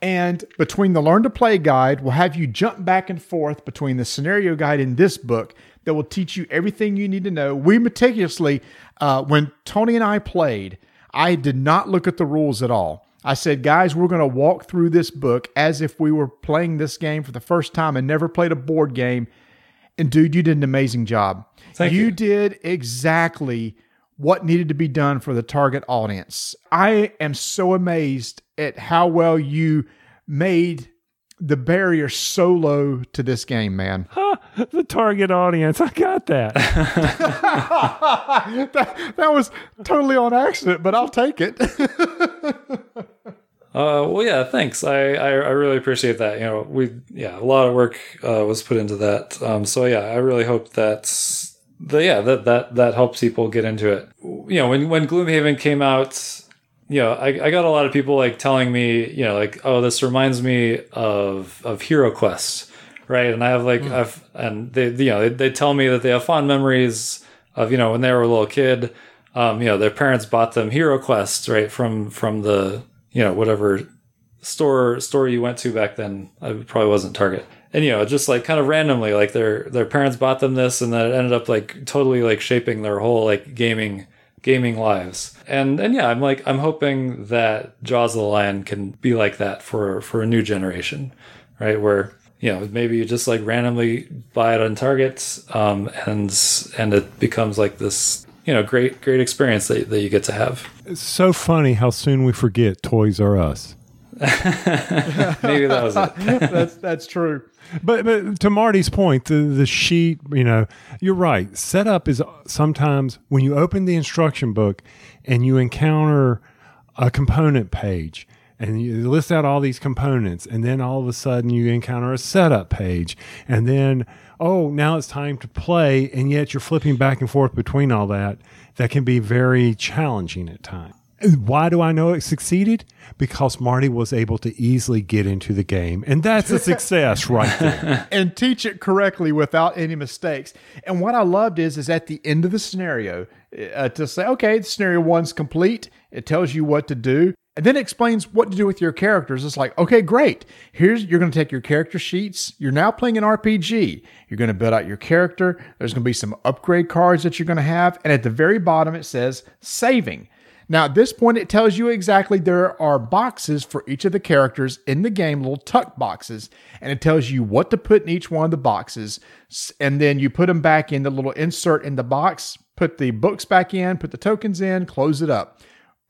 And between the Learn to Play guide, we'll have you jump back and forth between the scenario guide in this book that will teach you everything you need to know. We meticulously, uh, when Tony and I played, I did not look at the rules at all. I said, guys, we're going to walk through this book as if we were playing this game for the first time and never played a board game. And dude, you did an amazing job. Thank you you. did exactly what needed to be done for the target audience. I am so amazed at how well you made the barrier so low to this game, man. Huh, the target audience. I got that. that, that was totally on accident, but I'll take it. Uh, well, yeah, thanks. I, I, I really appreciate that. You know, we, yeah, a lot of work uh, was put into that. Um, so yeah, I really hope that's the, yeah, that, that, that helps people get into it. You know, when, when Gloomhaven came out, you know, I, I got a lot of people like telling me, you know, like, oh, this reminds me of, of HeroQuest, right? And I have like, I've, and they, you know, they, they tell me that they have fond memories of, you know, when they were a little kid, um, you know, their parents bought them HeroQuest, right? From, from the, you know, whatever store store you went to back then. I probably wasn't Target. And you know, just like kind of randomly, like their their parents bought them this, and then it ended up like totally like shaping their whole like gaming gaming lives. And and yeah, I'm like I'm hoping that Jaws of the Lion can be like that for for a new generation, right? Where you know maybe you just like randomly buy it on Target, um, and and it becomes like this you know great great experience that, that you get to have. It's so funny how soon we forget Toys R Us. Maybe that was it. that's that's true. But but to Marty's point, the the sheet, you know, you're right. Setup is sometimes when you open the instruction book and you encounter a component page and you list out all these components and then all of a sudden you encounter a setup page and then oh now it's time to play and yet you're flipping back and forth between all that that can be very challenging at times why do I know it succeeded? Because Marty was able to easily get into the game. And that's a success right there. and teach it correctly without any mistakes. And what I loved is, is at the end of the scenario uh, to say, okay, the scenario one's complete. It tells you what to do, and then it explains what to do with your characters. It's like, okay, great. Here's you're going to take your character sheets. You're now playing an RPG. You're going to build out your character. There's going to be some upgrade cards that you're going to have, and at the very bottom it says saving. Now, at this point, it tells you exactly there are boxes for each of the characters in the game, little tuck boxes, and it tells you what to put in each one of the boxes. And then you put them back in the little insert in the box, put the books back in, put the tokens in, close it up.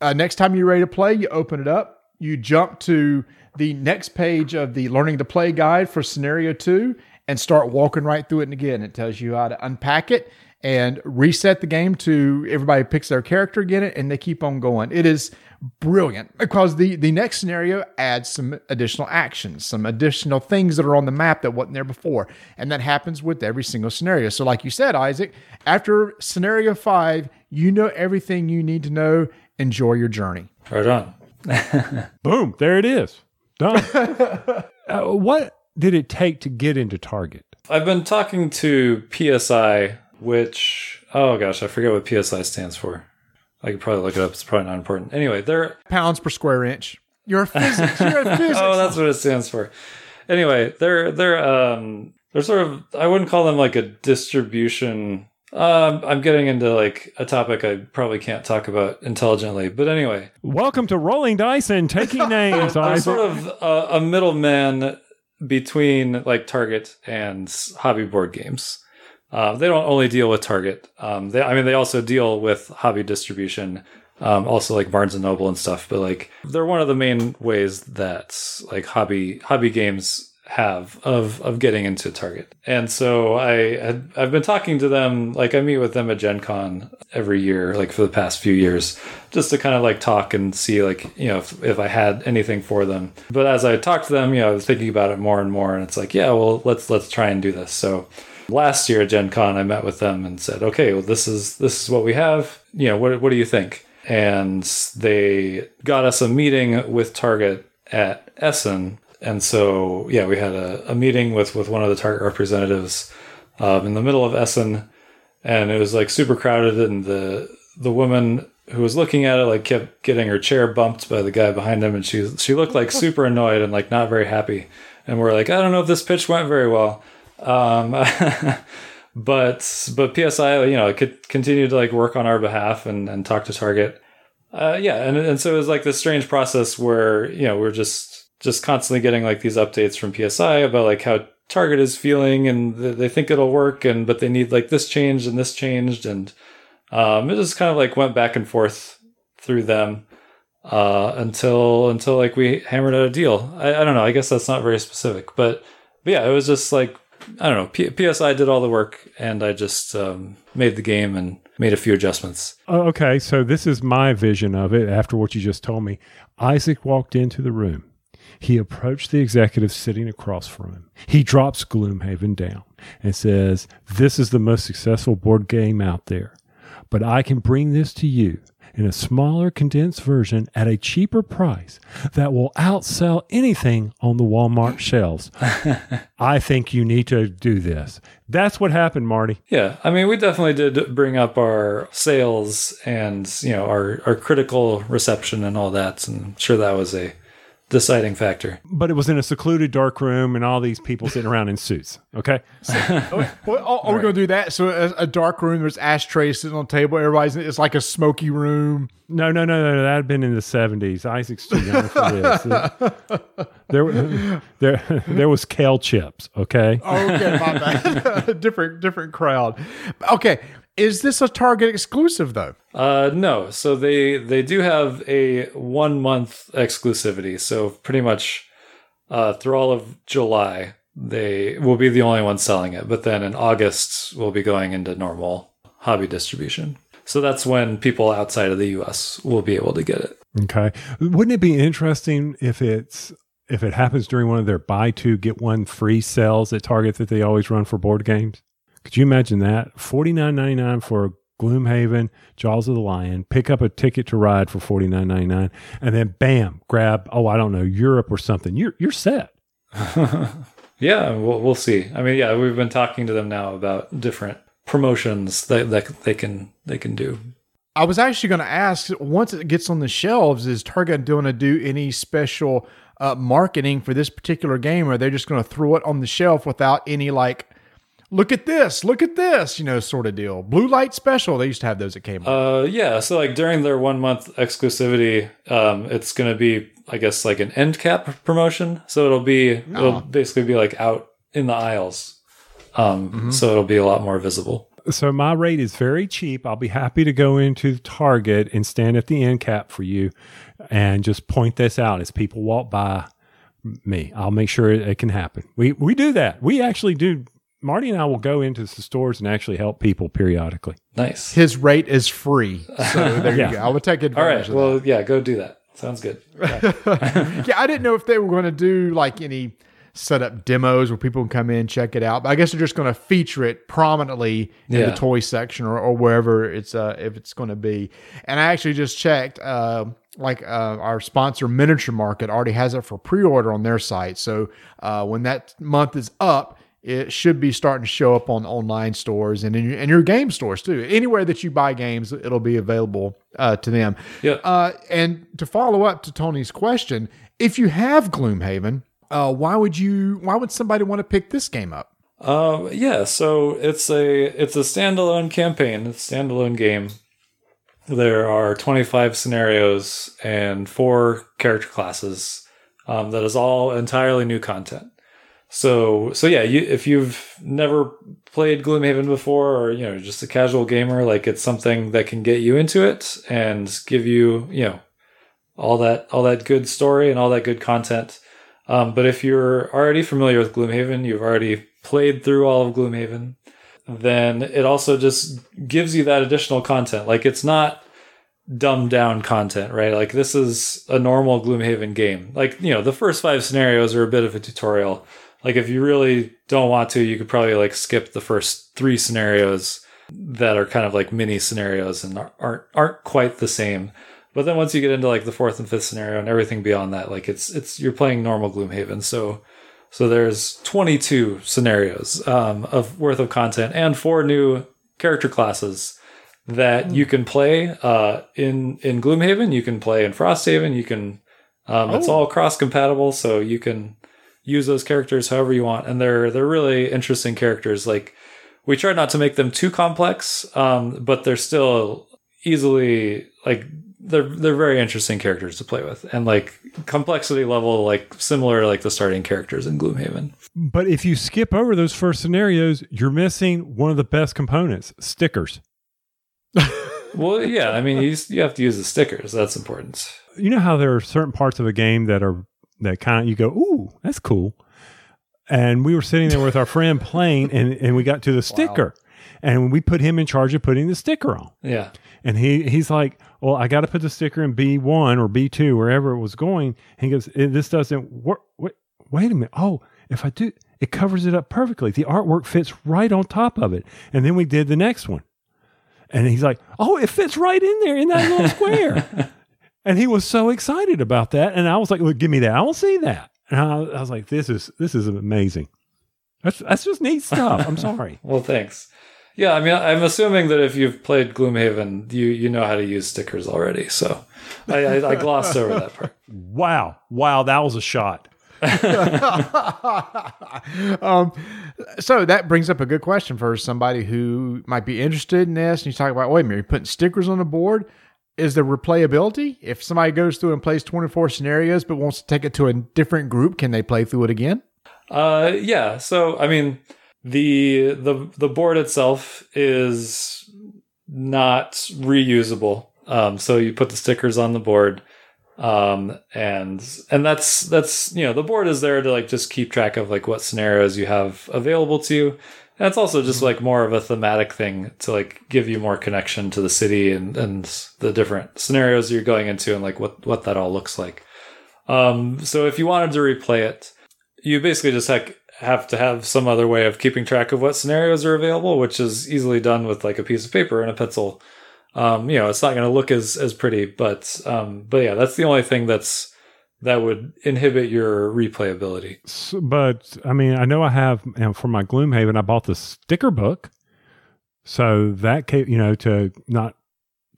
Uh, next time you're ready to play, you open it up, you jump to the next page of the learning to play guide for scenario two, and start walking right through it. And again, it tells you how to unpack it and reset the game to everybody picks their character again and they keep on going. It is brilliant because the the next scenario adds some additional actions, some additional things that are on the map that wasn't there before. And that happens with every single scenario. So like you said, Isaac, after scenario 5, you know everything you need to know. Enjoy your journey. Right on. Boom, there it is. Done. uh, what did it take to get into Target? I've been talking to PSI, which oh gosh, I forget what PSI stands for. I could probably look it up. It's probably not important. Anyway, they're Pounds per square inch. You're a physics. You're a physics. oh, that's what it stands for. Anyway, they're they're um they're sort of I wouldn't call them like a distribution. Um, I'm getting into like a topic I probably can't talk about intelligently, but anyway, Welcome to Rolling Dice and Taking Names. I'm sort of a, a middleman between like Target and hobby board games. Uh, they don't only deal with Target. Um, they, I mean, they also deal with hobby distribution, um, also like Barnes and Noble and stuff. But like, they're one of the main ways that like hobby hobby games have of of getting into Target. And so I had I've been talking to them. Like, I meet with them at Gen Con every year, like for the past few years, just to kind of like talk and see like you know if, if I had anything for them. But as I talked to them, you know, I was thinking about it more and more, and it's like, yeah, well, let's let's try and do this. So last year at Gen Con, I met with them and said, okay, well, this is this is what we have. You know, what what do you think? And they got us a meeting with Target at Essen. And so, yeah, we had a, a meeting with, with one of the Target representatives um, in the middle of Essen, and it was like super crowded. And the the woman who was looking at it like kept getting her chair bumped by the guy behind him, and she she looked like super annoyed and like not very happy. And we're like, I don't know if this pitch went very well. Um, but but PSI, you know, could continue to like work on our behalf and, and talk to Target. Uh, yeah, and and so it was like this strange process where you know we're just just constantly getting like these updates from PSI about like how Target is feeling and th- they think it'll work and but they need like this changed and this changed and um, it just kind of like went back and forth through them uh, until until like we hammered out a deal. I, I don't know. I guess that's not very specific, but, but yeah, it was just like I don't know. P- PSI did all the work, and I just um, made the game and made a few adjustments. Oh, okay, so this is my vision of it after what you just told me. Isaac walked into the room. He approached the executive sitting across from him. He drops Gloomhaven down and says, This is the most successful board game out there, but I can bring this to you in a smaller, condensed version at a cheaper price that will outsell anything on the Walmart shelves. I think you need to do this. That's what happened, Marty. Yeah, I mean, we definitely did bring up our sales and you know our our critical reception and all that, and I'm sure that was a deciding factor. But it was in a secluded dark room and all these people sitting around in suits. Okay. Well, are, are we going to do that? So a, a dark room, there's ashtrays sitting on the table. Everybody's it's like a smoky room. No, no, no, no. That had been in the seventies. Isaac's too young for this. there, there, there was kale chips. Okay. Oh, okay, my bad. different, different crowd. Okay, is this a Target exclusive though? Uh, no, so they they do have a one month exclusivity. So pretty much uh, through all of July, they will be the only ones selling it. But then in August, we'll be going into normal hobby distribution. So that's when people outside of the U.S. will be able to get it. Okay. Wouldn't it be interesting if it's if it happens during one of their buy two get one free sales at Target that they always run for board games? Could you imagine that? Forty nine ninety nine for Gloomhaven, Jaws of the Lion, pick up a ticket to ride for forty nine ninety nine, and then bam, grab oh I don't know Europe or something. You're you're set. Yeah, we'll, we'll see. I mean, yeah, we've been talking to them now about different promotions that, that they can they can do. I was actually going to ask once it gets on the shelves, is Target going to do any special uh, marketing for this particular game, or are they just going to throw it on the shelf without any like, look at this, look at this, you know, sort of deal? Blue light special. They used to have those at Kmart. Uh, yeah, so like during their one month exclusivity, um, it's going to be, I guess, like an end cap promotion. So it'll be, it'll basically be like out in the aisles. Um, so it'll be a lot more visible. So my rate is very cheap. I'll be happy to go into Target and stand at the end cap for you and just point this out as people walk by. me. I'll make sure it, it can happen. We we do that. We actually do. Marty and I will go into the stores and actually help people periodically. Nice. His rate is free. So there Yeah. you go. I would take All advantage right. of Well, yeah, go do that. Sounds good. that. Yeah, I didn't know if they were going to do like any set up demos where people can come in check it out. But I guess they're just going to feature it prominently in Yeah. the toy section or, or wherever it's uh if it's going to be. And I actually just checked uh like uh, our sponsor Miniature Market already has it for pre-order on their site. So uh, when that month is up, it should be starting to show up on online stores and in your, and your game stores too. Anywhere that you buy games, it'll be available uh, to them. Yeah. Uh, and to follow up to Tony's question, if you have Gloomhaven, uh, why would you? Why would somebody want to pick this game up? Um, yeah, so it's a it's a standalone campaign, it's a standalone game. There are 25 scenarios and four character classes. Um, that is all entirely new content. So so yeah, you, if you've never played Gloomhaven before, or you know just a casual gamer, like it's something that can get you into it and give you you know all that all that good story and all that good content. Um, but if you're already familiar with Gloomhaven, you've already played through all of Gloomhaven, then it also just gives you that additional content. Like it's not dumbed down content, right? Like this is a normal Gloomhaven game. Like, you know, the first five scenarios are a bit of a tutorial. Like if you really don't want to, you could probably like skip the first three scenarios that are kind of like mini scenarios and aren't aren't quite the same. But then once you get into like the fourth and fifth scenario and everything beyond that, like it's it's you're playing normal Gloomhaven. So so there's 22 scenarios um, of worth of content and four new character classes that you can play uh, in in Gloomhaven. You can play in Frosthaven. You can um, it's all cross compatible, so you can use those characters however you want, and they're they're really interesting characters. Like we try not to make them too complex, um, but they're still easily like they're they're very interesting characters to play with, and like complexity level like similar to, like the starting characters in Gloomhaven. But if you skip over those first scenarios, you're missing one of the best components: stickers. Well, yeah, I mean you you have to use the stickers. That's important. You know how there are certain parts of a game that are that kind of you go, "Ooh, that's cool." And we were sitting there with our friend playing, and and we got to the sticker, and we put him in charge of putting the sticker on. Yeah. And he he's like, "Well, I got to put the sticker in B one or B two, wherever it was going." And he goes, "Eh, "This doesn't work. Wait, wait a minute. Oh, if I do, it covers it up perfectly. The artwork fits right on top of it." And then we did the next one, and he's like, "Oh, it fits right in there in that little square." and he was so excited about that, and I was like, "Look, give me that. I will see that." And I, I was like, "This is this is amazing. That's that's just neat stuff." I'm sorry. Well, thanks. Yeah, I mean, I'm assuming that if you've played Gloomhaven, you you know how to use stickers already. So I, I, I glossed over that part. Wow, wow, that was a shot. um, so that brings up a good question for somebody who might be interested in this. And you talk about, wait a minute, you're putting stickers on the board. Is the replayability? If somebody goes through and plays 24 scenarios but wants to take it to a different group, can they play through it again? Uh, yeah. So I mean, the the the board itself is not reusable. Um, so you put the stickers on the board, um, and and that's that's you know the board is there to like just keep track of like what scenarios you have available to you. It's also just like more of a thematic thing to like give you more connection to the city and and the different scenarios you're going into and like what what that all looks like. Um, so if you wanted to replay it, you basically just like have to have some other way of keeping track of what scenarios are available, which is easily done with like a piece of paper and a pencil. Um, you know, it's not going to look as as pretty, but um, but yeah, that's the only thing that's that would inhibit your replayability. S- but I mean, I know I have know, for my Gloomhaven. I bought the sticker book, so that ca- you know to not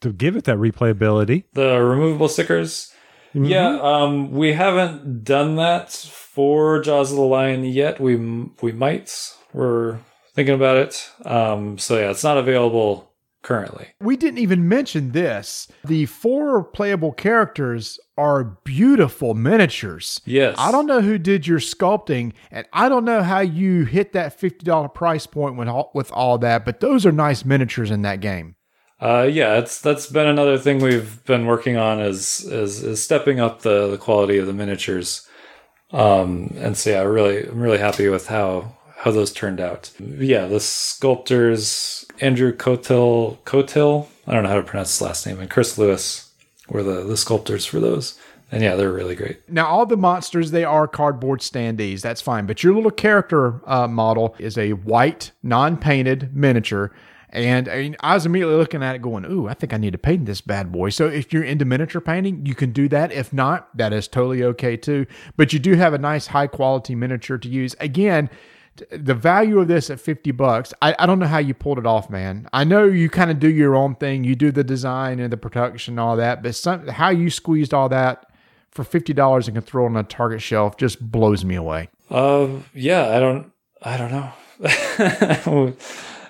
to give it that replayability. The removable stickers, Mhm. yeah, um, we haven't done that for Jaws of the Lion yet. We we might. We're thinking about it. Um, so yeah, it's not available currently. We didn't even mention this. The four playable characters are beautiful miniatures. Yes, I don't know who did your sculpting, and I don't know how you hit that $50 price point with all, with all that, but those are nice miniatures in that game. Uh, yeah, it's that's been another thing we've been working on is is, is stepping up the, the quality of the miniatures. Um, and so yeah, really, I'm really happy with how how those turned out. Yeah, the sculptors Andrew Cotil Cotil, I don't know how to pronounce his last name, and Chris Lewis were the the sculptors for those. And yeah, they're really great. Now, all the monsters, they are cardboard standees. That's fine. But your little character uh, model is a white, non painted miniature. And I, mean, I was immediately looking at it going, Ooh, I think I need to paint this bad boy. So if you're into miniature painting, you can do that. If not, that is totally okay too. But you do have a nice, high quality miniature to use. Again, the value of this at 50 bucks I, I don't know how you pulled it off man i know you kind of do your own thing you do the design and the production and all that but some, how you squeezed all that for fifty dollars and can throw it on a Target shelf just blows me away. Uh, yeah, I don't, I don't know.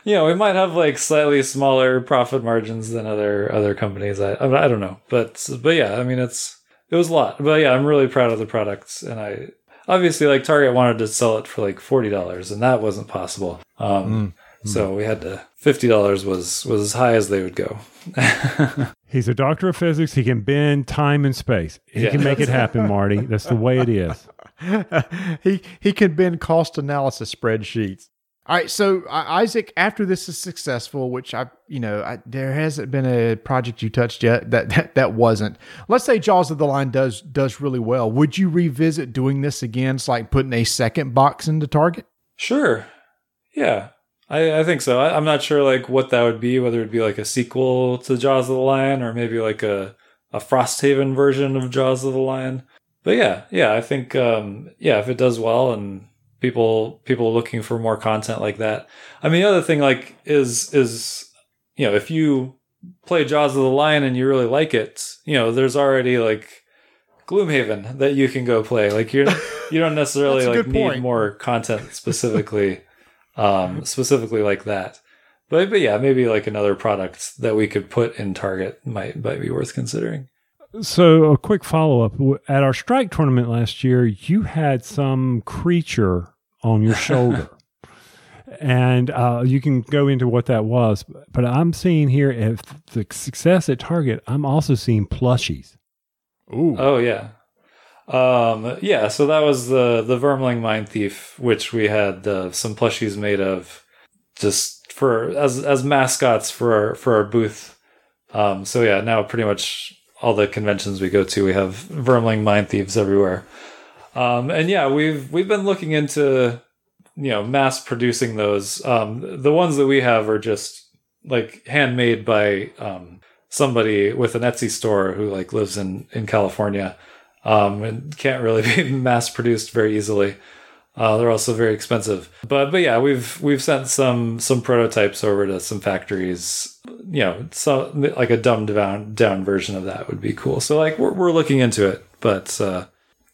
you know, we might have like slightly smaller profit margins than other other companies. I, I don't know, but but yeah, I mean, it's it was a lot. But yeah, I'm really proud of the products, and I obviously like Target wanted to sell it for like forty dollars, and that wasn't possible. Um, mm. So we had to fifty dollars was was as high as they would go. He's a doctor of physics. He can bend time and space. He yeah. can make it happen, Marty. That's the way it is. he he can bend cost analysis spreadsheets. All right, so uh, Isaac, after this is successful, which I, you know, I, there hasn't been a project you touched yet that, that that wasn't. Let's say Jaws of the Lion does does really well. Would you revisit doing this again? It's like putting a second box into Target. Sure. Yeah. I, I think so. I, am not sure like what that would be, whether it'd be like a sequel to Jaws of the Lion or maybe like a a Frosthaven version of Jaws of the Lion. But yeah, yeah, I think um, yeah, if it does well and people people looking for more content like that. I mean, the other thing like is is you know if you play Jaws of the Lion and you really like it, you know, there's already like Gloomhaven that you can go play. Like you you don't necessarily like need point. more content specifically um, specifically like that. But but yeah, maybe like another product that we could put in Target might might be worth considering. So a quick follow up at our strike tournament last year, you had some creature on your shoulder. and uh, you can go into what that was. But I'm seeing here if the success at Target, I'm also seeing plushies. Ooh. Oh yeah. Um, yeah, so that was the the Vermling Mind Thief, which we had uh, some plushies made of, just for as as mascots for our for our booth. Um, so yeah, now pretty much all the conventions we go to, we have Vermling Mind Thieves everywhere. Um, and yeah, we've we've been looking into you know mass producing those. Um, the ones that we have are just like handmade by um, somebody with an Etsy store who like lives in in California um, and can't really be mass produced very easily. Uh, they're also very expensive, but but yeah, we've we've sent some some prototypes over to some factories. You know, so like a dumbed down down version of that would be cool. So like we're we're looking into it, but uh,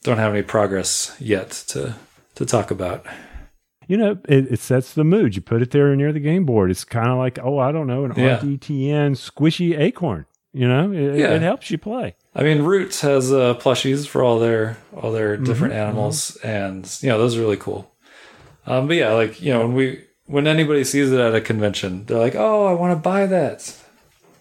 don't have any progress yet to to talk about. You know, it, it sets the mood. You put it there near the game board. It's kind of like, oh, I don't know, an yeah. RDTN squishy acorn. You know, it, yeah. it helps you play. I mean, Roots has uh, plushies for all their all their mm-hmm, different mm-hmm, animals, mm-hmm. and you know those are really cool. Um, but yeah, like you know when we when anybody sees it at a convention, they're like, "Oh, I want to buy that,"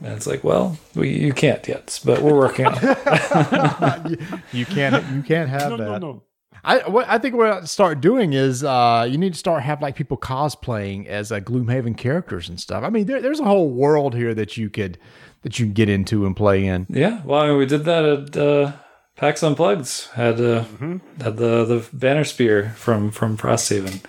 and it's like, "Well, we, you can't yet, but we're working on it." you, you, can't you can't have no, that. No, no. I what I think what I start doing is uh, you need to start have like people cosplaying as uh, Gloomhaven characters and stuff. I mean, there, there's a whole world here that you could that you can get into and play in. Yeah, well, I mean, we did that at uh, PAX Unplugged. Had uh, mm-hmm. had the the banner spear from from Frosthaven.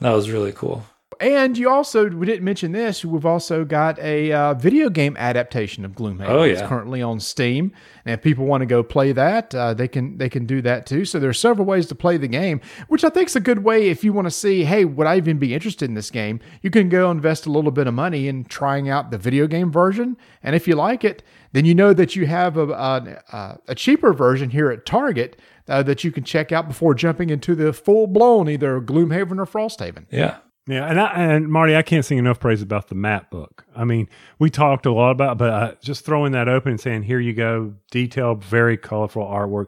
That was really cool. And you also we didn't mention this. We've also got a uh, video game adaptation of Gloomhaven. Oh yeah, it's currently on Steam, and if people want to go play that, uh, they can they can do that too. So there are several ways to play the game, which I think is a good way if you want to see, hey, would I even be interested in this game? You can go invest a little bit of money in trying out the video game version, and if you like it, then you know that you have a a, a cheaper version here at Target. Uh, that you can check out before jumping into the full blown either Gloomhaven or Frosthaven. Yeah, yeah, and I, and Marty, I can't sing enough praise about the map book. I mean, we talked a lot about, but uh, just throwing that open and saying, "Here you go," detailed, very colorful artwork.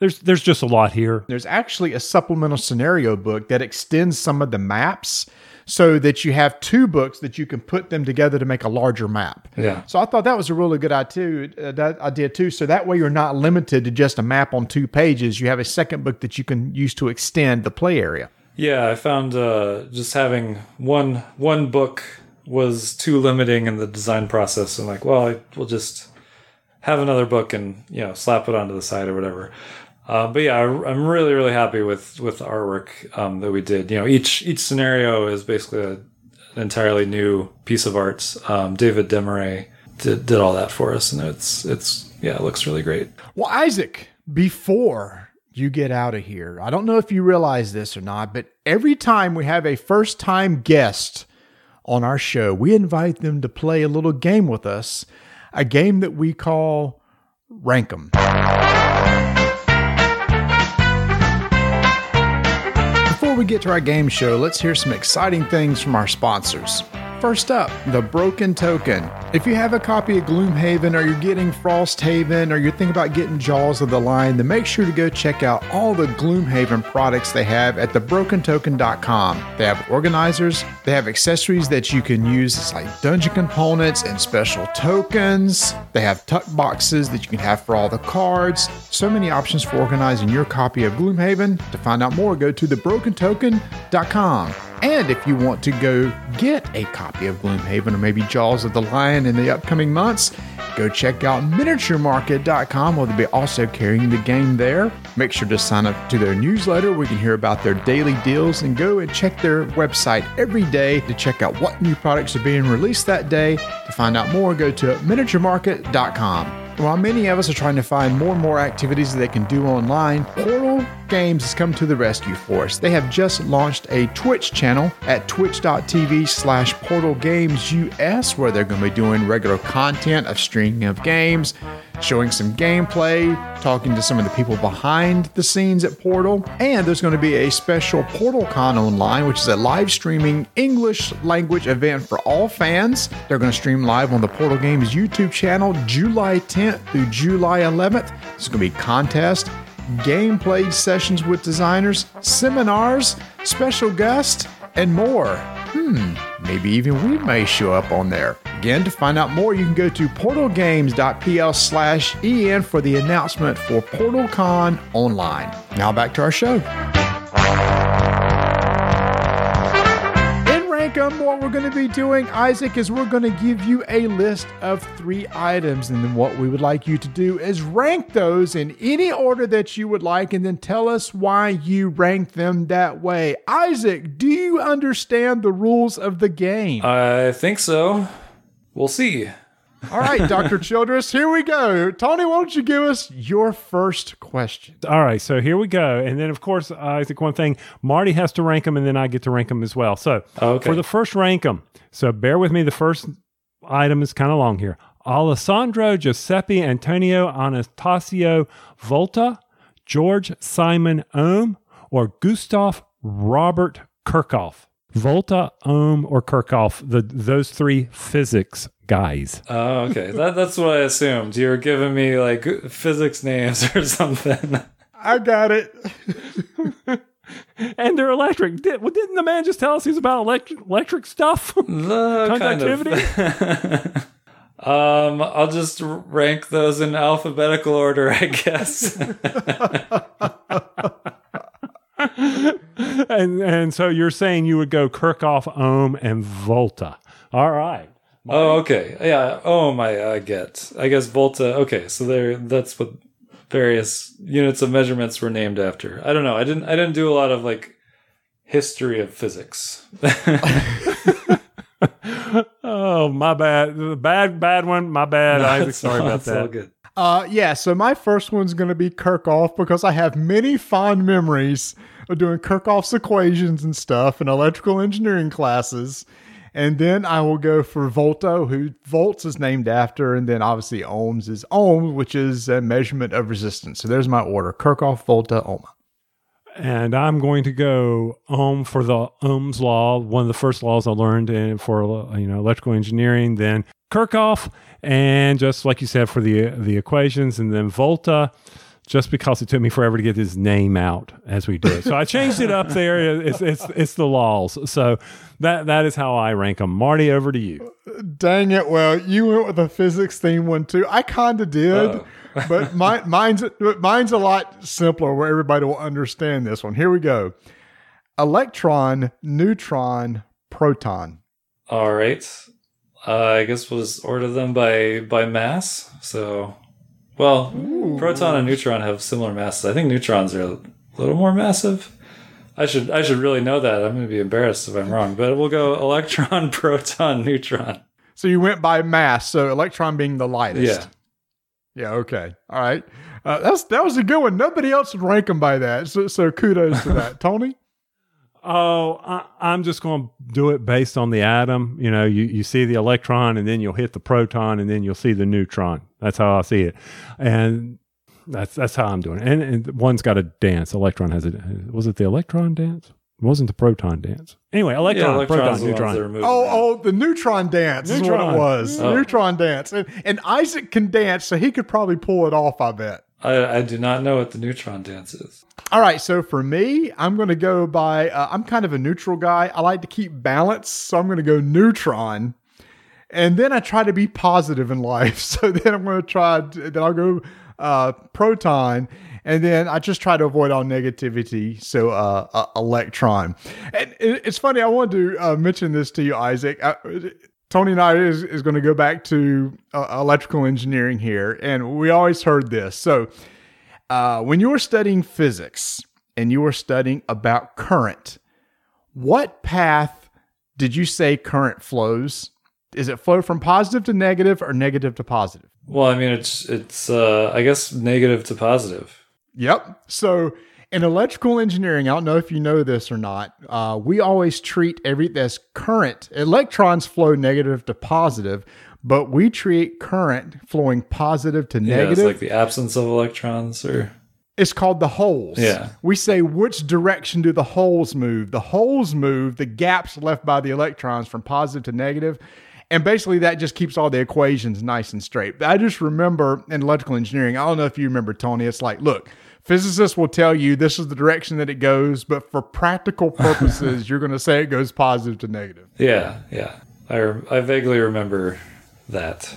There's there's just a lot here. There's actually a supplemental scenario book that extends some of the maps so that you have two books that you can put them together to make a larger map. Yeah. So I thought that was a really good idea, uh, that idea too. So that way you're not limited to just a map on two pages. You have a second book that you can use to extend the play area. Yeah, I found uh, just having one one book was too limiting in the design process. I'm like, well, I will just have another book and you know slap it onto the side or whatever. Uh, but yeah, I, I'm really really happy with with the artwork um, that we did. You know, each each scenario is basically a, an entirely new piece of art. Um, David Demaray did did all that for us, and it's it's yeah, it looks really great. Well, Isaac, before you get out of here, I don't know if you realize this or not, but every time we have a first time guest on our show, we invite them to play a little game with us, a game that we call Rank 'em. Before we get to our game show, let's hear some exciting things from our sponsors. First up, the Broken Token. If you have a copy of Gloomhaven, or you're getting Frosthaven, or you're thinking about getting Jaws of the Lion, then make sure to go check out all the Gloomhaven products they have at thebrokentoken.com. They have organizers, they have accessories that you can use, like dungeon components and special tokens. They have tuck boxes that you can have for all the cards. So many options for organizing your copy of Gloomhaven. To find out more, go to thebrokentoken.com. And if you want to go get a copy of Gloomhaven or maybe Jaws of the Lion in the upcoming months, go check out miniaturemarket.com where they'll be also carrying the game there. Make sure to sign up to their newsletter where you can hear about their daily deals and go and check their website every day to check out what new products are being released that day. To find out more, go to miniaturemarket.com. While many of us are trying to find more and more activities that they can do online, Portal Games has come to the rescue for us. They have just launched a Twitch channel at twitch.tv slash Portal Games US, where they're going to be doing regular content of streaming of games, showing some gameplay, talking to some of the people behind the scenes at Portal. And there's going to be a special PortalCon online, which is a live streaming English language event for all fans. They're going to stream live on the Portal Games YouTube channel July 10th through July 11th. There's going to be contest, gameplay sessions with designers, seminars, special guests, and more. Hmm, maybe even we may show up on there. Again, to find out more, you can go to portalgames.pl slash en for the announcement for PortalCon online. Now back to our show. Rank 'em, what we're going to be doing, Isaac, is we're going to give you a list of three items. And then what we would like you to do is rank those in any order that you would like and then tell us why you rank them that way. Isaac, do you understand the rules of the game? I think so. We'll see. All right, Dr. Childress, here we go. Tony, why don't you give us your first question? All right, so here we go. And then, of course, Isaac, one thing, Marty has to rank them, and then I get to rank them as well. So Okay. for the first rank them, so bear with me, the first item is kind of long here. Alessandro Giuseppe Antonio Anastasio Volta, George Simon Ohm, or Gustav Robert Kirchhoff. Volta, Ohm, or Kirchhoff, the, those three physics guys. Oh, okay. that, that's what I assumed. You were giving me like physics names or something. I got it. And they're electric. Did, well, didn't the man just tell us he's about electric, electric stuff? Conductivity. kind of. um, I'll just rank those in alphabetical order, I guess. and and so you're saying you would go Kirchhoff, Ohm, and Volta. All right. oh, okay. Yeah. Oh my, I get. I guess Volta. Okay, so there. That's what various units of measurements were named after. I don't know. I didn't. I didn't do a lot of like history of physics. Oh, my bad. Bad, bad one. My bad. Isaac, It's sorry all- about it's all that. good. Uh, yeah, so my first one's going to be Kirchhoff because I have many fond memories of doing Kirchhoff's equations and stuff in electrical engineering classes. And then I will go for Volta, who volts is named after, and then obviously ohms is ohm, which is a measurement of resistance. So there's my order: Kirchhoff, Volta, Ohm. And I'm going to go Ohm for the Ohm's law, one of the first laws I learned in, for you know electrical engineering. Then Kirchhoff, and just like you said for the the equations, and then Volta. Just because it took me forever to get his name out as we do it. So I changed it up there. It's it's it's the laws. So that that is how I rank them. Marty, over to you. Dang it! Well, you went with a physics theme one too. I kind of did, Oh. but my, mine's mine's a lot simpler where everybody will understand this one. Here we go: electron, neutron, proton. All right. Uh, I guess we'll just order them by by mass. So, well, proton and neutron have similar masses. I think neutrons are a little more massive. I should I should really know that. I'm going to be embarrassed if I'm wrong. But we'll go electron, proton, neutron. So you went by mass. So electron being the lightest. Yeah. Yeah. Okay. All right. Uh, that's that was a good one. Nobody else would rank them by that. So, so kudos to that, Tony. Oh, I, I'm just going to do it based on the atom. You know, you, you see the electron and then you'll hit the proton and then you'll see the neutron. That's how I see it. And that's that's how I'm doing it. And, and one's got a dance. Electron has a was it the electron dance? It wasn't the proton dance. Anyway, electron, yeah, electrons proton, are neutron. that are moving. Oh, around. oh, the neutron dance is what Neutron. it was. Oh. Neutron dance, and, and Isaac can dance, so he could probably pull it off. I bet. I, I do not know what the neutron dance is. All right, so for me, I'm going to go by. Uh, I'm kind of a neutral guy. I like to keep balance, so I'm going to go neutron, and then I try to be positive in life. So then I'm going to try. Then I'll go uh, proton, and then I just try to avoid all negativity. So uh, uh, electron, and it's funny. I wanted to uh, mention this to you, Isaac. I, Tony and I is, is going to go back to uh, electrical engineering here, and we always heard this. So uh, when you were studying physics and you were studying about current, what path did you say current flows? Is it flow from positive to negative or negative to positive? Well, I mean, it's it's uh, I guess negative to positive. Yep. So in electrical engineering, I don't know if you know this or not, uh, we always treat every that's current. Electrons flow negative to positive, but we treat current flowing positive to Yeah, negative. it's like the absence of electrons, or It's called the holes. Yeah. We say which direction do the holes move? The holes move the gaps left by the electrons from positive to negative. And basically that just keeps all the equations nice and straight. I just remember in electrical engineering, I don't know if you remember Tony, it's like, look, physicists will tell you this is the direction that it goes, but for practical purposes, you're going to say it goes positive to negative. yeah, yeah. I I vaguely remember that.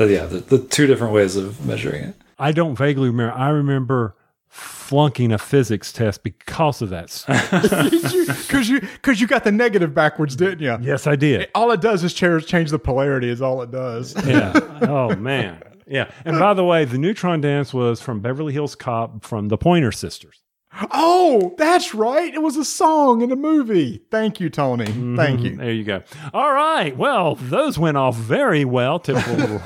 Uh, yeah, the, the two different ways of measuring it. I don't vaguely remember. I remember flunking a physics test because of that. Because you, cause you got the negative backwards, didn't you? yes, I did. All it does is change change the polarity, is all it does. Yeah. oh man. Yeah. And by the way, the neutron dance was from Beverly Hills Cop from the Pointer Sisters. Oh, that's right. It was a song in a movie. Thank you, Tony. Mm-hmm. Thank you. There you go. All right. Well, those went off very well. Typical.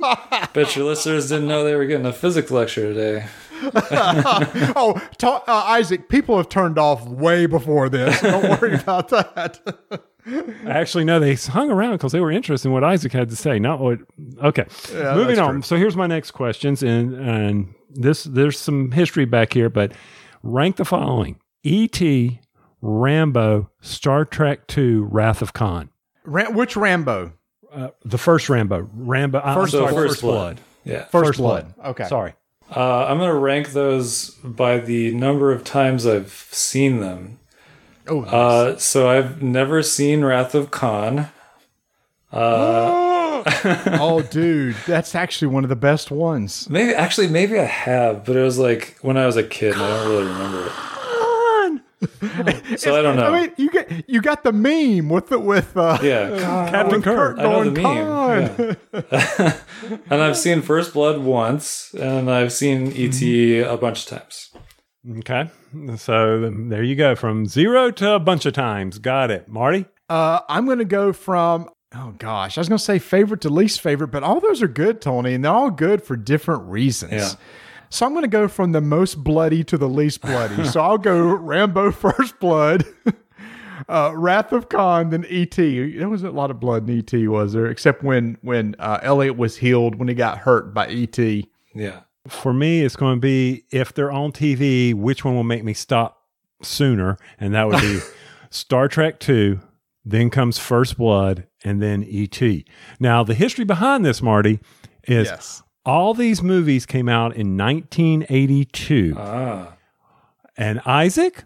Bet your listeners didn't know they were getting a physics lecture today. Oh, ta- uh, Isaac, people have turned off way before this. Don't worry about that. Actually, no, they hung around because they were interested in what Isaac had to say. Not what. Okay, Yeah, moving on. true. So here's my next questions, and and this there's some history back here, but rank the following: E.T., Rambo, Star Trek II, Wrath of Khan. Ram- which Rambo? Uh, the first Rambo, Rambo. I'm First- sorry, first, First blood. Blood. Yeah. First, Blood. Okay. Sorry. Uh, I'm going to rank those by the number of times I've seen them. Oh, nice. Uh, so I've never seen Wrath of Khan. oh, dude, that's actually one of the best ones. Maybe actually, maybe I have, but it was like when I was a kid. and I don't really remember it. So I don't know. I mean, you get you got the meme with the with uh, yeah, Captain with Kirk. Kirk I know going the meme. Khan. and I've seen First Blood once, and I've seen ET a bunch of times. Okay. So there you go, from zero to a bunch of times. Got it, Marty. Uh, I'm going to go from, oh gosh, I was going to say favorite to least favorite, but all those are good, Tony, and they're all good for different reasons. Yeah. So I'm going to go from the most bloody to the least bloody. so I'll go Rambo First Blood, uh, Wrath of Khan, then E.T. There wasn't a lot of blood in E.T., was there? Except when, when uh, Elliott was healed when he got hurt by E.T. Yeah, For me, it's going to be if they're on TV, which one will make me stop sooner? And that would be Star Trek 2, then comes First Blood, and then E.T. Now, the history behind this, Marty, is Yes. All these movies came out in 1982. Ah. and Isaac,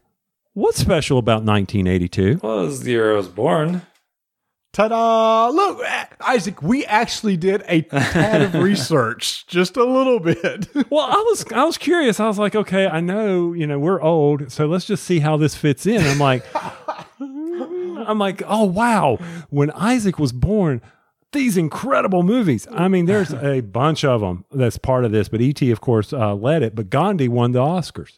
what's special about 1982? Well, it was the year I was born. Ta-da! Look, Isaac, we actually did a tad of research, just a little bit. Well, I was I was curious. I was like, okay, I know, you know, we're old, so let's just see how this fits in. I'm like I'm like, "Oh wow, when Isaac was born, these incredible movies. I mean, there's a bunch of them that's part of this, but ET of course uh, led it, but Gandhi won the Oscars.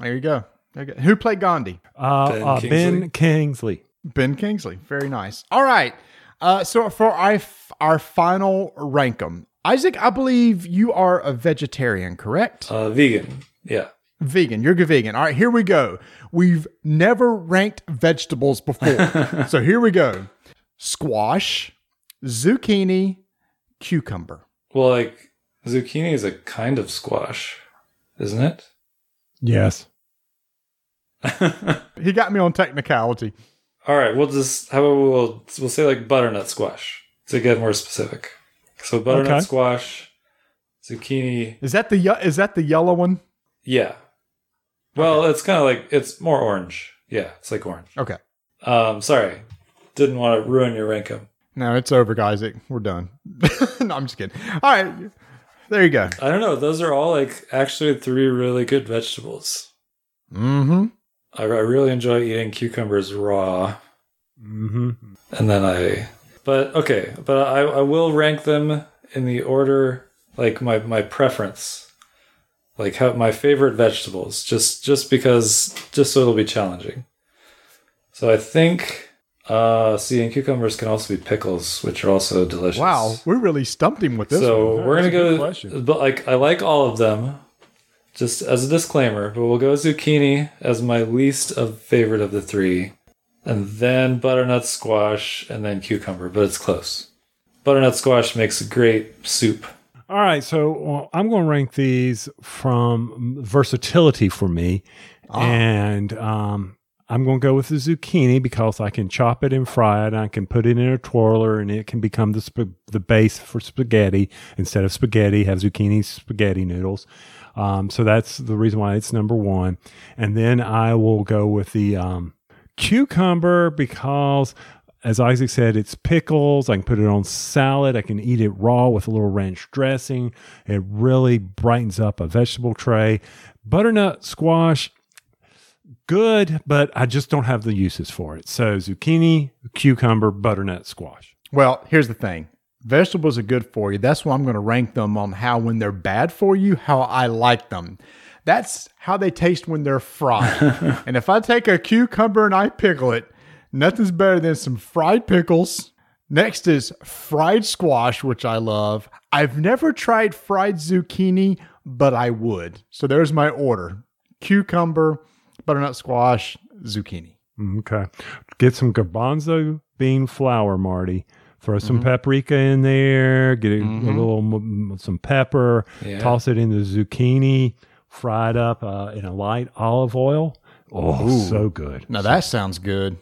there you go. There you go. Who played Gandhi? Uh, Ben uh, Ben Kingsley. Ben Kingsley. Very nice. All right. Uh, so for our our final rank 'em, Isaac, I believe you are a vegetarian, correct? Uh, vegan. Yeah. Vegan. You're a vegan. All right, here we go. We've never ranked vegetables before. so here we go squash, zucchini, cucumber. Well, like zucchini is a kind of squash, isn't it? Yes. He got me on technicality. All right, we'll just how about we'll we'll say like butternut squash to get more specific. So butternut Okay. squash, zucchini. Is that the ye- is that the yellow one? Yeah. Well, it's kind of like it's more orange. Yeah, it's like orange. Okay. Um, sorry, didn't want to ruin your rank 'em. No, it's over, guys. It- We're done. no, I'm just kidding. All right. There you go. I don't know. Those are all like actually three really good vegetables. Mm-hmm. I, I really enjoy eating cucumbers raw, Mm-hmm. and then I. But okay, but I, I will rank them in the order like my my preference, like how my favorite vegetables, just just because just so it'll be challenging. So I think. Uh, see, and cucumbers can also be pickles, which are also delicious. Wow, we really stumped him with this. so one. we're gonna That's a good go, question. but like I like all of them, just as a disclaimer. But we'll go zucchini as my least of favorite of the three, and then butternut squash, and then cucumber. But it's close. Butternut squash makes a great soup. All right, so well, I'm going to rank these from versatility for me, and um, I'm going to go with the zucchini because I can chop it and fry it. And I can put it in a twirler, and it can become the sp- the base for spaghetti instead of spaghetti. Have zucchini spaghetti noodles. Um, so that's the reason why it's number one. And then I will go with the um, cucumber because as Isaac said, it's pickles. I can put it on salad. I can eat it raw with a little ranch dressing. It really brightens up a vegetable tray. Butternut squash, good, but I just don't have the uses for it. So zucchini, cucumber, butternut squash. Well, here's the thing. Vegetables are good for you. That's why I'm going to rank them on how when they're bad for you, how I like them. That's how they taste when they're fried. and if I take a cucumber and I pickle it, nothing's better than some fried pickles. Next is fried squash, which I love. I've never tried fried zucchini, but I would. So there's my order cucumber, butternut squash, zucchini. Okay. Get some garbanzo bean flour, Marty. Throw some paprika in there. Get a, a little some pepper. Yeah. Toss it in the zucchini. Fry it up uh, in a light olive oil. Oh, so good. Now that sounds good.